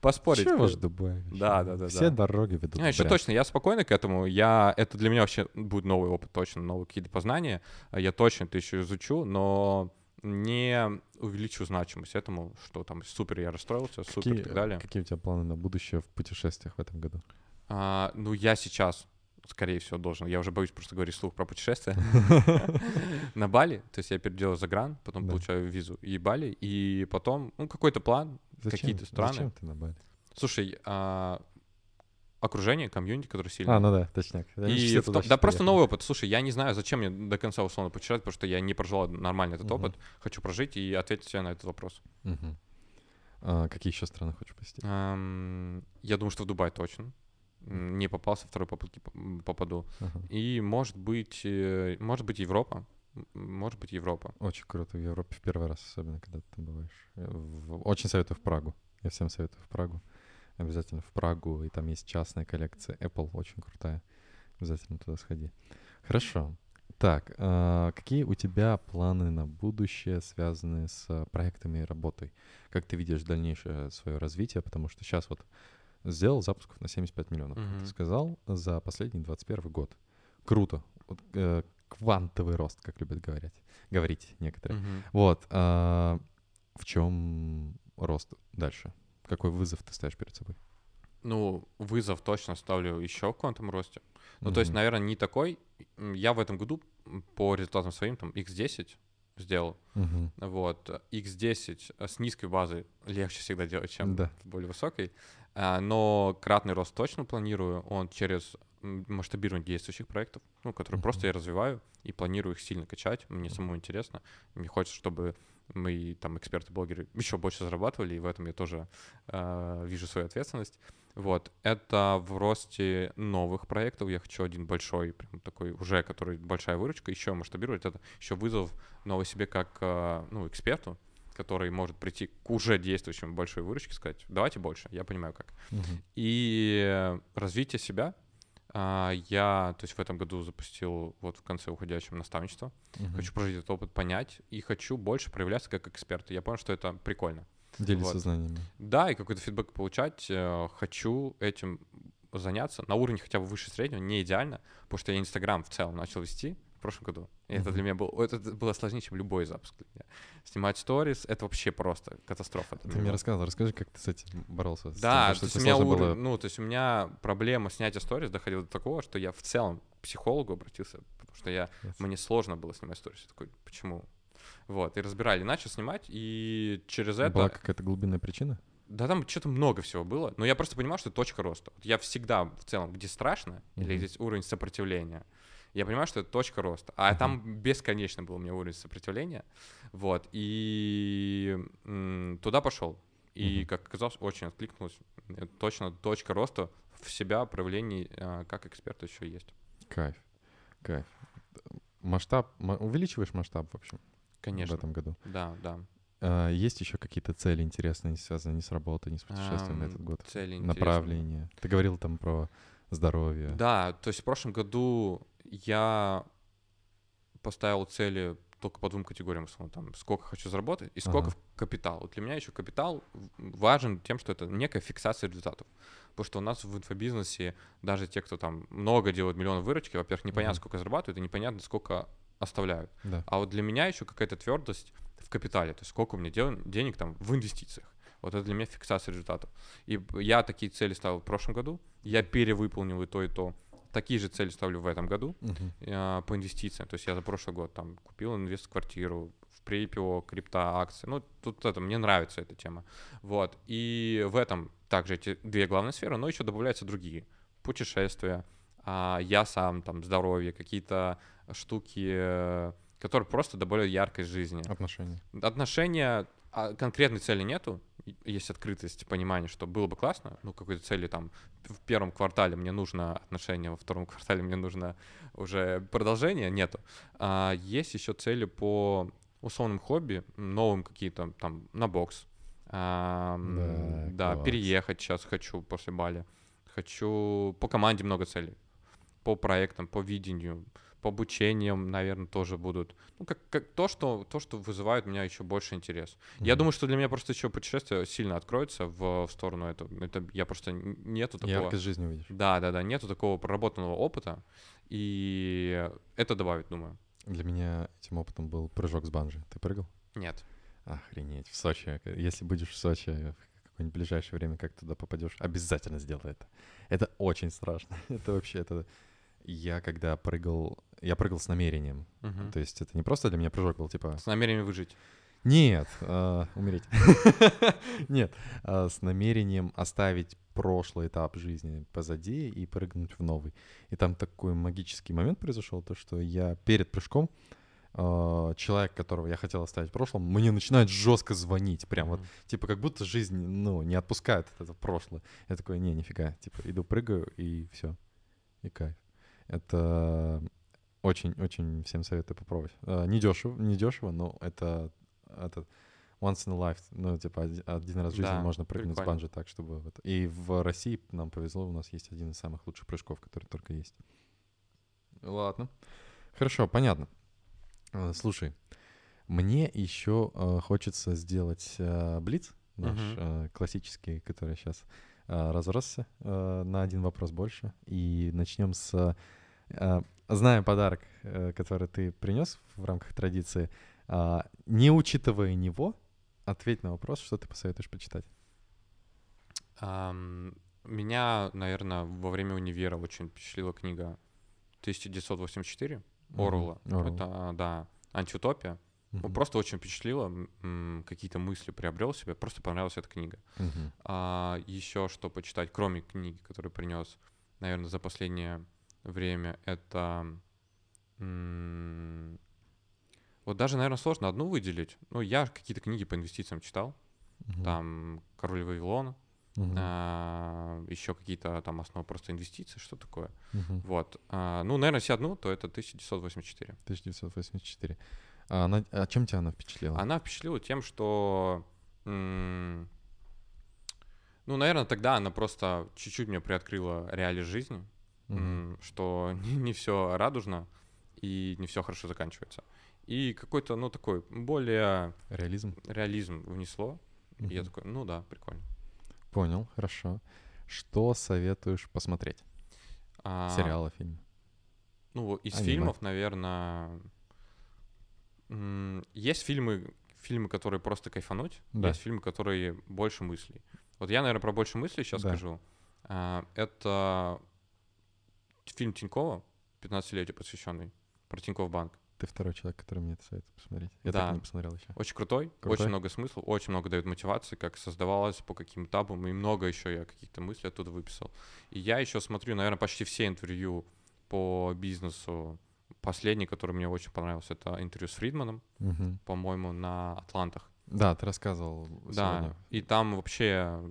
поспорить. Чего ж Дубай? вообще? Да, да, да, Все дороги ведут А, в еще точно, я спокойно к этому. Я, это для меня вообще будет новый опыт, точно, новые какие-то познания. А Я точно это еще изучу, но не увеличу значимость этому, что там супер я расстроился, супер Какие, и так далее. какие у тебя планы на будущее в путешествиях в этом году? А, ну, я сейчас, скорее всего, должен. Я уже боюсь просто говорить вслух про путешествия. На Бали, то есть я переделаю загран, потом получаю визу и Бали, и потом, ну, какой-то план, какие-то страны. Зачем ты на Бали? Слушай, а, окружение, комьюнити, которое сильно. А, ну да, точняк. И в том- да просто новый опыт. Слушай, я не знаю, зачем мне до конца условно путешествовать, потому что я не прожил нормально этот Мгм. опыт. Хочу прожить и ответить себе на этот вопрос. Мгм. А, какие еще страны хочешь посетить? Эм, я думаю, что в Дубай точно. Не попался, второй попытки попаду. Ага. И может быть, э, может быть Европа. Может быть Европа. Очень круто в Европе в первый раз, особенно когда ты там бываешь. В- Очень советую в Прагу. Я всем советую в Прагу. Обязательно в Прагу. И там есть частная коллекция Apple, очень крутая. Обязательно туда сходи. Хорошо. Так, а, какие у тебя планы на будущее, связанные с а, проектами и работой? Как ты видишь дальнейшее свое развитие? Потому что сейчас вот сделал запусков на 75 миллионов, Мгм. ты сказал, за последний 21 год. Круто. Вот, э, квантовый рост, как любят говорить, говорить некоторые. Мгм. Вот. а, в чем рост дальше? Какой вызов ты ставишь перед собой? Ну, вызов точно ставлю еще в каком-то росте. Ну, то есть, наверное, не такой. Я в этом году по результатам своим там X10 сделал. Мгм. Вот, X10 с низкой базы легче всегда делать, чем Да. более высокой. А, Но кратный рост точно планирую. Он через масштабирование действующих проектов, ну, которые Мгм. просто я развиваю и планирую их сильно качать. Мне самому интересно. Мне хочется, чтобы мои там эксперты-блогеры еще больше зарабатывали, и в этом я тоже а, вижу свою ответственность. Вот, это в росте новых проектов. Я хочу один большой, прям такой уже, который большая выручка, еще масштабировать. Это еще вызов нового себе как а, ну, эксперту, который может прийти к уже действующему большой выручке, сказать, давайте больше, я понимаю как. Мгм. И э, развитие себя, я, то есть в этом году запустил вот в конце уходящего наставничество. Мгм. Хочу прожить этот опыт, понять, и хочу больше проявляться как эксперт. Я понял, что это прикольно. Делиться Вот. знаниями. Да, и какой-то фидбэк получать. э, Хочу этим заняться на уровне хотя бы выше среднего, не идеально, потому что я Инстаграм в целом начал вести прошлом году. И это Мгм. для меня было, это было сложнее, чем любой запуск для меня. Снимать сторис — это вообще просто катастрофа. Ты мне рассказывал, расскажи, как ты с этим боролся. тем, Да, что то есть у меня уровень, было- ну, то есть у меня проблема снятия сторис доходила до такого, что я в целом к психологу обратился, потому что я, Yes. мне сложно было снимать сторис. Я такой, почему? Вот, и разбирали, начал снимать, и через это... Была какая-то глубинная причина? Да там что-то много всего было, но я просто понимал, что это точка роста. Вот я всегда в целом, где страшно, или Мгм. здесь уровень сопротивления, я понимаю, что это точка роста. А Мгм. там бесконечно был у меня уровень сопротивления. Вот. И м, туда пошел. И, Мгм. как оказалось, очень откликнулось. Это точно точка роста в себя, проявлений а, как эксперта еще есть. Кайф, кайф. Масштаб, ма- увеличиваешь масштаб, в общем, Конечно. в этом году. Да, да. А, есть еще какие-то цели интересные, связанные не с работой, не с путешествием на этот год? Цели интересные. Направление. Ты говорил там про здоровье. Да, то есть в прошлом году я поставил цели только по двум категориям, условно, там, сколько хочу заработать и сколько Ага. в капитал. Вот для меня еще капитал важен тем, что это некая фиксация результатов. Потому что у нас в инфобизнесе даже те, кто там много делают миллионов выручки, во-первых, непонятно, Мгм. сколько зарабатывают, и непонятно, сколько оставляют. Да. А вот для меня еще какая-то твердость в капитале, то есть сколько у меня дел- денег там в инвестициях. Вот это для меня фиксация результатов. И я такие цели ставил в прошлом году, я перевыполнил и то, и то. Такие же цели ставлю в этом году э, по инвестициям. То есть я за прошлый год там купил инвест-квартиру, в pre-IPO, крипто, акции. Ну, тут это, мне нравится эта тема. Вот. И в этом также эти две главные сферы, но еще добавляются другие. Путешествия, а, я сам, там, здоровье, какие-то штуки, э, которые просто добавляют яркость жизни. Отношения. Отношения, а, конкретной цели нету, есть открытость, понимание, что было бы классно, ну, какой-то цели там в первом квартале мне нужно отношения, во втором квартале мне нужно уже продолжение, нету. А, есть еще цели по условным хобби, новым какие-то там на бокс. А, Да, да, класс. переехать сейчас хочу после Бали. Хочу по команде много целей. По проектам, по видению, по обучениям, наверное, тоже будут. Ну, как, как то, что, то, что вызывает у меня еще больше интерес. Я Мгм. думаю, что для меня просто еще путешествие сильно откроется в, в сторону этого. Это я просто нету такого. Яркость жизни увидишь. Да, да, да, нету такого проработанного опыта, и это добавит, думаю. Для меня этим опытом был прыжок с банджи. Ты прыгал? Нет. Охренеть. В Сочи. Если будешь в Сочи в какое-нибудь ближайшее время, как туда попадешь, обязательно сделай это. Это очень страшно. Это вообще, это... Я когда прыгал... Я прыгал с намерением. Мгм. То есть это не просто для меня прыжок был, типа... С намерением выжить. Нет, а, умереть. Нет, а, с намерением оставить прошлый этап жизни позади и прыгнуть в новый. И там такой магический момент произошел, то что я перед прыжком а, человек, которого я хотел оставить в прошлом, мне начинает жестко звонить, прям вот, типа как будто жизнь, ну, не отпускает это прошлое. Я такой, не, нифига, типа иду прыгаю и все, и кайф. Это очень-очень всем советую попробовать. А, Не дешево, не дешево, но это этот once in a life, ну, типа один, раз в жизни Да, можно прыгнуть с прикольно. банджи так, чтобы... вот- И в России нам повезло, у нас есть один из самых лучших прыжков, который только есть. Ладно. Хорошо, понятно. Э, Слушай, мне еще э, хочется сделать э, блиц, наш э, классический, который сейчас разросся э, на один вопрос больше. И начнем с... э, Зная подарок, э, который ты принес в рамках традиции, а, не учитывая него, ответь на вопрос, что ты посоветуешь почитать. Меня, наверное, во время универа очень впечатлила книга 1984 Оруэлла. Мгм. Орвелл. Это, да, антиутопия. Ну, Мгм. просто очень впечатлило, какие-то мысли приобрел себе, просто понравилась эта книга. Мгм. А еще что почитать, кроме книги, которую принес, наверное, за последнее время, это... Вот даже, наверное, сложно одну выделить. Ну, я какие-то книги по инвестициям читал. Мгм. Там «Король Вавилона», Мгм. еще какие-то там основы просто инвестиций, что такое. Мгм. Вот. А, Ну, наверное, если одну, то это 1984. 1984. А, она, а чем тебя она впечатлила? Она впечатлила тем, что... м, Ну, наверное, тогда она просто чуть-чуть мне приоткрыла реалии жизни. Mm-hmm. что не, не все радужно и не все хорошо заканчивается. И какой-то, ну, такой более... Реализм? Реализм внесло. Mm-hmm. И я такой, ну да, прикольно. Понял, хорошо. Что советуешь посмотреть? А... Сериалы, фильмы? Ну, из Аниме. фильмов, наверное, есть фильмы, фильмы, которые просто кайфануть, да. есть фильмы, которые больше мыслей. Вот я, наверное, про больше мыслей сейчас да. скажу. А, это фильм Тинькова, 15-летию посвященный, про Тиньков банк. Ты второй человек, который мне это советует посмотреть. Я да. так не посмотрел еще. Очень крутой, крутой, очень много смысла, очень много дает мотивации, как создавалось, по каким этапам, и много еще я каких-то мыслей оттуда выписал. И я еще смотрю, наверное, почти все интервью по бизнесу. Последний, который мне очень понравился, это интервью с Фридманом, угу. по-моему, на Атлантах. Да, ты рассказывал. Да, сегодня. и там вообще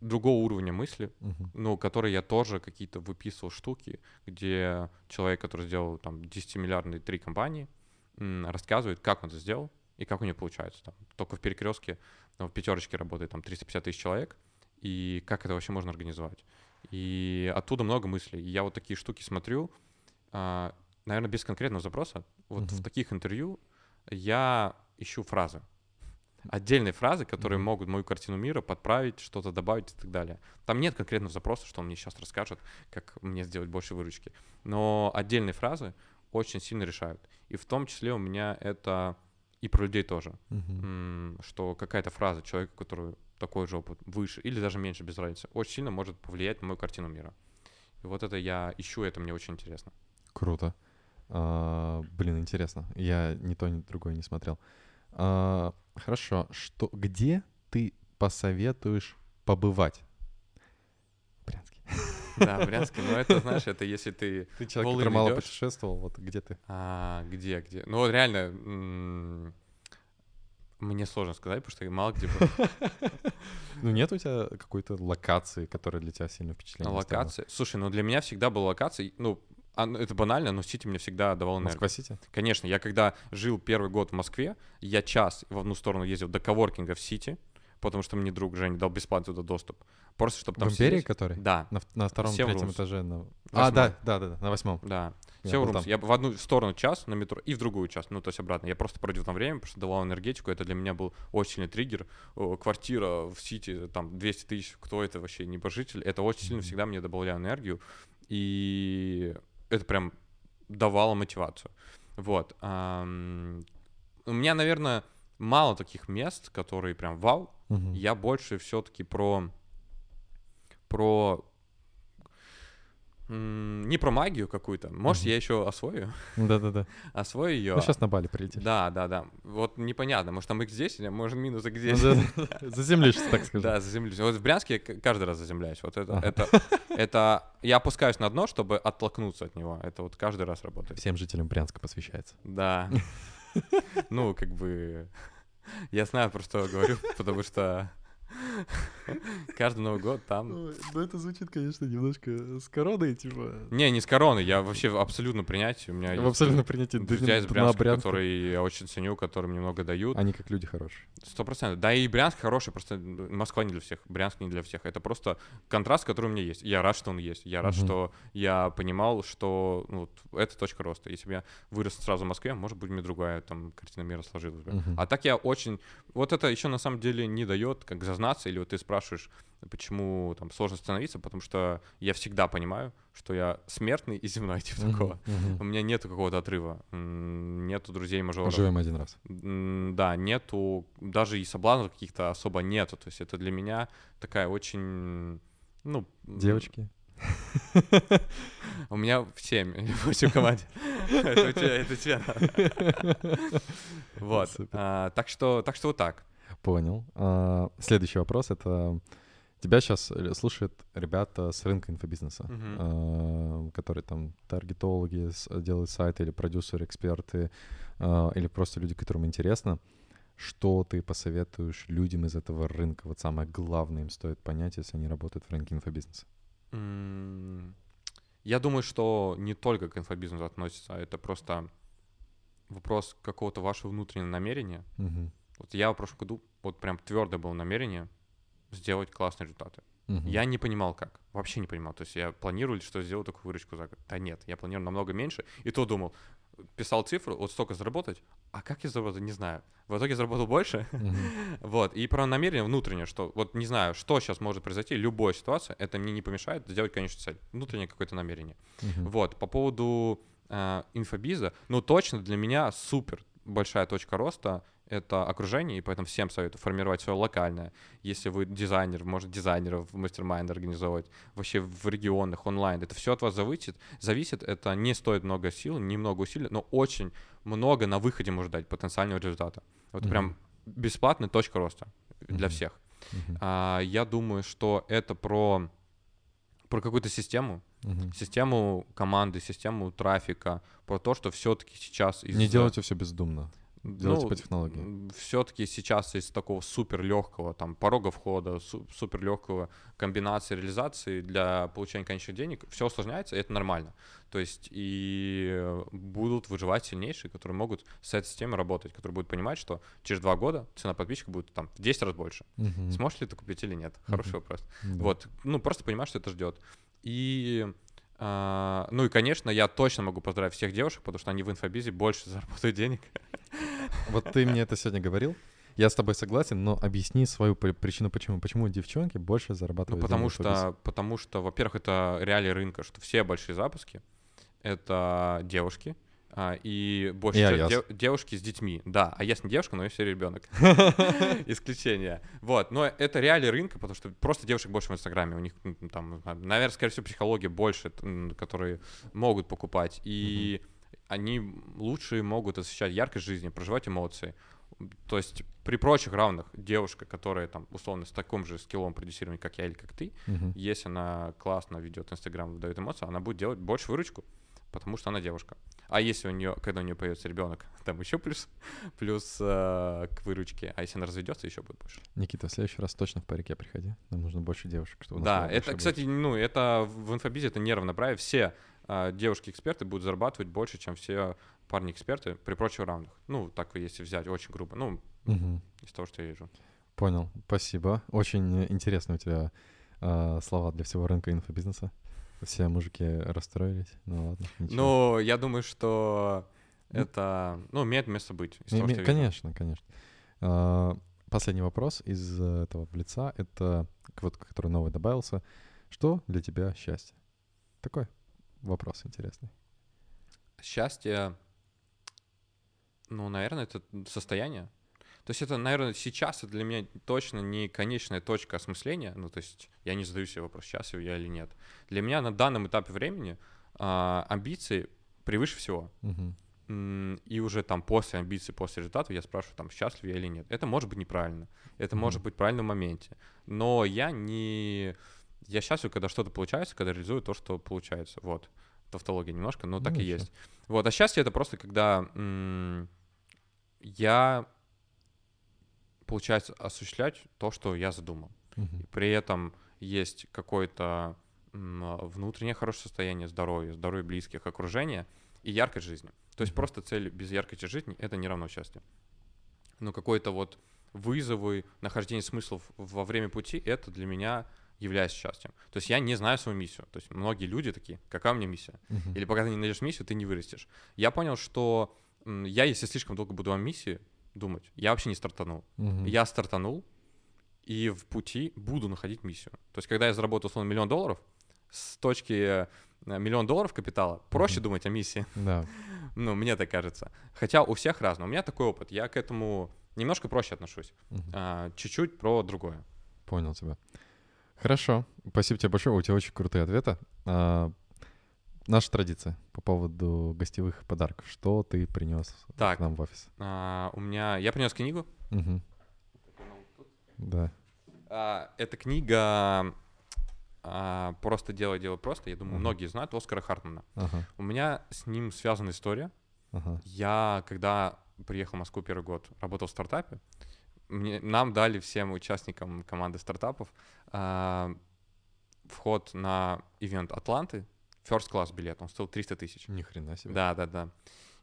другого уровня мысли, угу. ну, которые я тоже какие-то выписывал штуки, где человек, который сделал там 10-миллиардные три компании, рассказывает, как он это сделал и как у него получается. Там, только в перекрестке, ну, в пятерочке работает там 350 тысяч человек, и как это вообще можно организовать. И оттуда много мыслей. И я вот такие штуки смотрю, а, наверное, без конкретного запроса. Вот uh-huh. в таких интервью я ищу фразы. Отдельные фразы, которые uh-huh. могут мою картину мира подправить, что-то добавить и так далее. Там нет конкретного запроса, что он мне сейчас расскажет, как мне сделать больше выручки. Но отдельные фразы очень сильно решают. И в том числе у меня это и про людей тоже. Uh-huh. Что какая-то фраза человека, который такой же опыт, выше или даже меньше, без разницы, очень сильно может повлиять на мою картину мира. И вот это я ищу, это мне очень интересно. Круто. А, блин, интересно. Я ни то, ни другое не смотрел. А, хорошо. Что, где ты посоветуешь побывать? Брянске. Да, Брянске. Но это, знаешь, это если ты Ты человек, который мало путешествовал, вот где ты? А, где, где? Ну, вот реально, мне сложно сказать, потому что я мало где был. Ну нет у тебя какой-то локации, которая для тебя сильно впечатление Локации? Слушай, ну для меня всегда была локация, ну это банально, но Сити мне всегда давал энергию. Москва-Сити? Конечно, я когда жил первый год в Москве, я час в одну сторону ездил до коворкинга в Сити, потому что мне друг Женя дал бесплатно туда доступ. Просто чтобы там В Империи, сидеть. который? Да. На, на втором, третьем этаже. На... А, да, да, да, да, на восьмом. Да. Все я, я в одну сторону час на метро и в другую час, ну то есть обратно. Я просто проводил там время, потому что давал энергетику. Это для меня был очень сильный триггер. Квартира в Сити, там 200 тысяч, кто это вообще небожитель. Это очень сильно всегда мне добавляло энергию. И это прям давало мотивацию. Вот. У меня, наверное, мало таких мест, которые прям вау. Угу. Я больше все-таки про про не про магию какую-то. Может, mm я еще освою? Да-да-да. освою ее. Ну, сейчас на Бали прилетишь. Да, да, да. Вот непонятно, может, там их здесь, а может, минус их здесь. Ну, заземлишься, так сказать. Да, заземлюсь. Вот в Брянске я каждый раз заземляюсь. Вот это, это, это... Я опускаюсь на дно, чтобы оттолкнуться от него. Это вот каждый раз работает. Всем жителям Брянска посвящается. Да. Ну, как бы... Я знаю, про что говорю, потому что Каждый Новый год там. Ой, ну, это звучит, конечно, немножко с короной, типа. Не, не с короной, я вообще абсолютно принятие. У меня в абсолютно принятие. Друзья из Брянска, которые я очень ценю, которым немного дают. Они как люди хорошие. Сто процентов. Да и Брянск хороший, просто Москва не для всех, Брянск не для всех. Это просто контраст, который у меня есть. Я рад, что он есть. Я рад, что я понимал, что ну, это точка роста. Если бы я вырос сразу в Москве, может быть, мне другая там картина мира сложилась бы. А так я очень... Вот это еще на самом деле не дает как зазнаться или вот ты спрашиваешь, почему там сложно становиться, потому что я всегда понимаю, что я смертный и земной, типа uh-huh, такого. Uh-huh. У меня нету какого-то отрыва, нету друзей мажоров. Живем один раз. Да, нету, даже и соблазнов каких-то особо нету, то есть это для меня такая очень, ну... Девочки? У меня в 7, в команде. Это тебя. Вот. А, так что так что вот так. Понял. А, следующий вопрос — это тебя сейчас э, слушают ребята с рынка инфобизнеса, uh-huh. которые там таргетологи делают сайты или продюсеры, эксперты, а, или просто люди, которым интересно. Что ты посоветуешь людям из этого рынка? Вот самое главное им стоит понять, если они работают в рынке инфобизнеса. Я думаю, что не только к инфобизнесу относится, это просто вопрос какого-то вашего внутреннего намерения. Uh-huh вот я в прошлом году вот прям твердое было намерение сделать классные результаты. Угу. Я не понимал, как. Вообще не понимал. То есть я планировал, что сделаю такую выручку за год. Да нет, я планировал намного меньше. И то думал, писал цифру, вот столько заработать, а как я заработал, не знаю. В итоге заработал больше. Mm-hmm. вот. И про намерение внутреннее, что вот не знаю, что сейчас может произойти, любая ситуация, это мне не помешает сделать конечно, цель. Внутреннее какое-то намерение. Mm-hmm. Вот. По поводу э, инфобиза, ну точно для меня супер большая точка роста это окружение, и поэтому всем советую формировать все локальное. Если вы дизайнер, может дизайнеров в мастер организовывать, вообще в регионах, онлайн. Это все от вас зависит. Зависит, это не стоит много сил, немного усилий, но очень много на выходе может дать потенциального результата. Вот mm-hmm. прям бесплатная точка роста mm-hmm. для всех. Mm-hmm. А, я думаю, что это про про какую-то систему, угу. систему команды, систему трафика, про то, что все-таки сейчас из... не делайте все бездумно делать ну, по технологии? Все-таки сейчас из такого супер легкого там порога входа, су- супер легкого комбинации реализации для получения конечных денег все усложняется, и это нормально. То есть и будут выживать сильнейшие, которые могут с этой системой работать, которые будут понимать, что через два года цена подписчика будет там в 10 раз больше. Uh-huh. Сможешь ли ты купить или нет? Хороший uh-huh. вопрос. Да. Вот, ну просто понимать, что это ждет. И а, ну и, конечно, я точно могу поздравить всех девушек, потому что они в инфобизе больше заработают денег. Вот ты мне это сегодня говорил. Я с тобой согласен, но объясни свою причину, почему. Почему девчонки больше зарабатывают ну, потому что, потому что, во-первых, это реалии рынка, что все большие запуски — это девушки, а, и больше я, дев, девушки с детьми. Да, а я с не девушка, но я все ребенок. Исключение. Вот, но это реалии рынка, потому что просто девушек больше в Инстаграме. У них там, наверное, скорее всего, психология больше, которые могут покупать. И они лучше могут освещать яркость жизни, проживать эмоции. То есть при прочих равных девушка, которая там условно с таким же скиллом продюсирования, как я или как ты, uh-huh. если она классно ведет Инстаграм, выдает эмоции, она будет делать больше выручку, потому что она девушка. А если у нее, когда у нее появится ребенок, там еще плюс, плюс э, к выручке. А если она разведется, еще будет больше. Никита, в следующий раз точно в парике приходи. Нам нужно больше девушек, чтобы. Да, это, кстати, ну это в инфобизе это неравноправие. Все девушки-эксперты будут зарабатывать больше, чем все парни-эксперты при прочих равных. Ну, так если взять очень грубо. Ну, угу. из того, что я вижу. Понял, спасибо. Очень интересно у тебя э, слова для всего рынка инфобизнеса. Все мужики расстроились. Ну ладно. Ничего. Ну, я думаю, что это, ну, имеет место быть. Из того, что конечно, конечно. А, последний вопрос из этого блица. Это, вот, который новый добавился. Что для тебя счастье? Такой вопрос интересный. Счастье, ну, наверное, это состояние. То есть это, наверное, сейчас это для меня точно не конечная точка осмысления. Ну, то есть я не задаю себе вопрос, счастлив я или нет. Для меня на данном этапе времени а, амбиции превыше всего. Угу. И уже там после амбиций, после результатов я спрашиваю, там, счастлив я или нет. Это может быть неправильно. Это угу. может быть правильно в моменте. Но я не я счастлив, когда что-то получается, когда реализую то, что получается. Вот. Тавтология немножко, но ну, так и есть. Вот. А счастье — это просто когда м- я, получается, осуществлять то, что я задумал. Угу. И при этом есть какое-то м- внутреннее хорошее состояние, здоровье, здоровье близких, окружения и яркость жизни. То есть просто цель без яркости жизни — это не равно счастью. Но какой-то вот вызовы, нахождение смыслов во время пути — это для меня являюсь счастьем. То есть я не знаю свою миссию. То есть многие люди такие, какая у меня миссия? Uh-huh. Или пока ты не найдешь миссию, ты не вырастешь. Я понял, что я, если слишком долго буду о миссии думать, я вообще не стартанул. Uh-huh. Я стартанул, и в пути буду находить миссию. То есть когда я заработал, условно, миллион долларов, с точки э, миллион долларов капитала, проще uh-huh. думать о миссии. Да. ну, мне так кажется. Хотя у всех разно. У меня такой опыт. Я к этому немножко проще отношусь. Uh-huh. А, чуть-чуть про другое. Понял тебя. Хорошо. Спасибо тебе большое. У тебя очень крутые ответы. А, наша традиция по поводу гостевых подарков. Что ты принес так, к нам в офис? А, у меня... Я принес книгу. Угу. Да. А, эта книга а, «Просто делай, делай просто». Я думаю, uh многие знают Оскара Хартмана. uh У меня с ним связана история. uh Я, когда приехал в Москву первый год, работал в стартапе, мне, нам дали всем участникам команды стартапов э, вход на ивент Атланты, first class билет, он стоил 300 тысяч. Ни хрена себе. Да, да, да.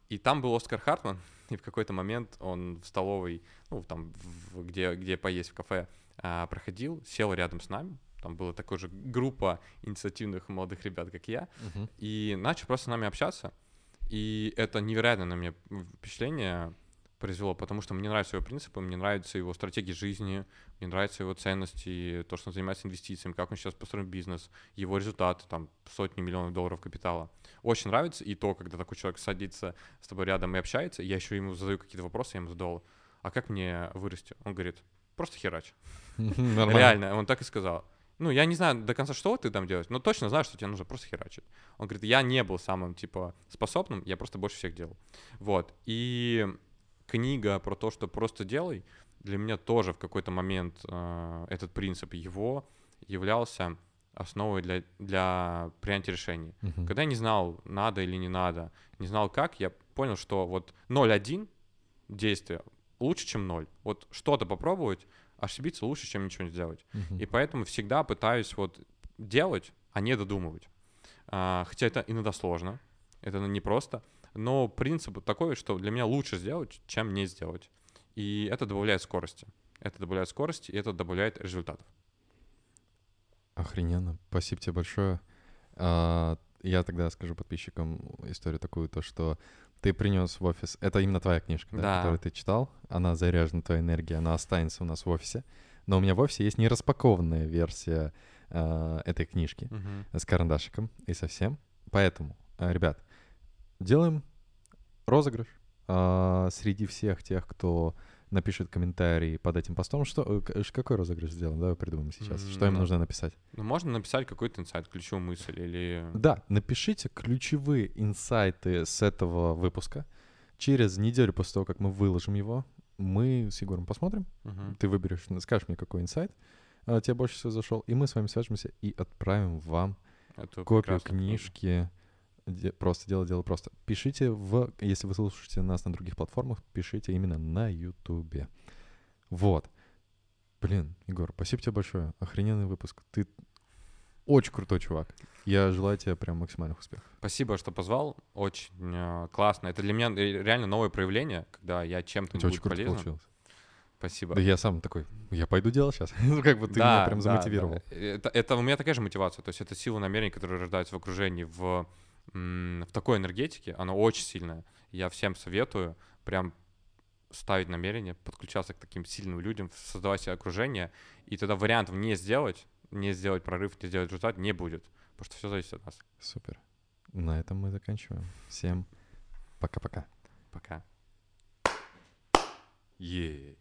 И там был Оскар Хартман, и в какой-то момент он в столовой, ну, там, в, где, где поесть в кафе, а, проходил, сел рядом с нами, там была такая же группа инициативных молодых ребят, как я, uh-huh. и начал просто с нами общаться. И это невероятное на меня впечатление произвело, потому что мне нравятся его принципы, мне нравится его стратегия жизни, мне нравятся его ценности, то, что он занимается инвестициями, как он сейчас построен бизнес, его результаты, там, сотни миллионов долларов капитала. Очень нравится, и то, когда такой человек садится с тобой рядом и общается, я еще ему задаю какие-то вопросы, я ему задал, а как мне вырасти? Он говорит, просто херач. Реально, он так и сказал. Ну, я не знаю до конца, что ты там делаешь, но точно знаю, что тебе нужно просто херачить. Он говорит, я не был самым, типа, способным, я просто больше всех делал. Вот. И книга про то, что просто делай, для меня тоже в какой-то момент э, этот принцип его являлся основой для, для принятия решений. Uh-huh. Когда я не знал, надо или не надо, не знал как, я понял, что вот 0-1 действие лучше, чем 0. Вот что-то попробовать, ошибиться лучше, чем ничего не сделать. Uh-huh. И поэтому всегда пытаюсь вот делать, а не додумывать. А, хотя это иногда сложно, это непросто, но принцип такой, что для меня лучше сделать, чем не сделать. И это добавляет скорости. Это добавляет скорости, и это добавляет результатов. Охрененно. Спасибо тебе большое. А, я тогда скажу подписчикам историю такую, то, что ты принес в офис. Это именно твоя книжка, да, да. которую ты читал. Она заряжена твоей энергией, она останется у нас в офисе. Но у меня в офисе есть нераспакованная версия э, этой книжки uh-huh. с карандашиком и совсем. Поэтому, э, ребят, делаем розыгрыш э, среди всех тех, кто напишет комментарий под этим постом. Что, э, какой розыгрыш сделан? Давай придумаем сейчас. Mm-hmm. Что им нужно написать? Ну, можно написать какой-то инсайт, ключевую мысль или... Да, напишите ключевые инсайты с этого выпуска. Через неделю после того, как мы выложим его, мы с Егором посмотрим. Uh-huh. Ты выберешь, скажешь мне, какой инсайт а, тебе больше всего зашел, и мы с вами свяжемся и отправим вам Это копию книжки. Де, просто дело дело просто. Пишите в, если вы слушаете нас на других платформах, пишите именно на Ютубе. Вот. Блин, Егор, спасибо тебе большое. Охрененный выпуск. Ты очень крутой чувак. Я желаю тебе прям максимальных успехов. Спасибо, что позвал. Очень э, классно. Это для меня реально новое проявление, когда я чем-то Это очень полезен. получилось. Спасибо. Да я сам такой, я пойду делать сейчас. ну, как бы ты да, меня прям замотивировал. Да, да. Это, это у меня такая же мотивация. То есть это сила намерений, которые рождаются в окружении, в в такой энергетике, оно очень сильное. Я всем советую прям ставить намерение, подключаться к таким сильным людям, создавать себе окружение, и тогда вариантов не сделать, не сделать прорыв, не сделать результат не будет, потому что все зависит от нас. Супер. На этом мы заканчиваем. Всем пока-пока. Пока. Yeah.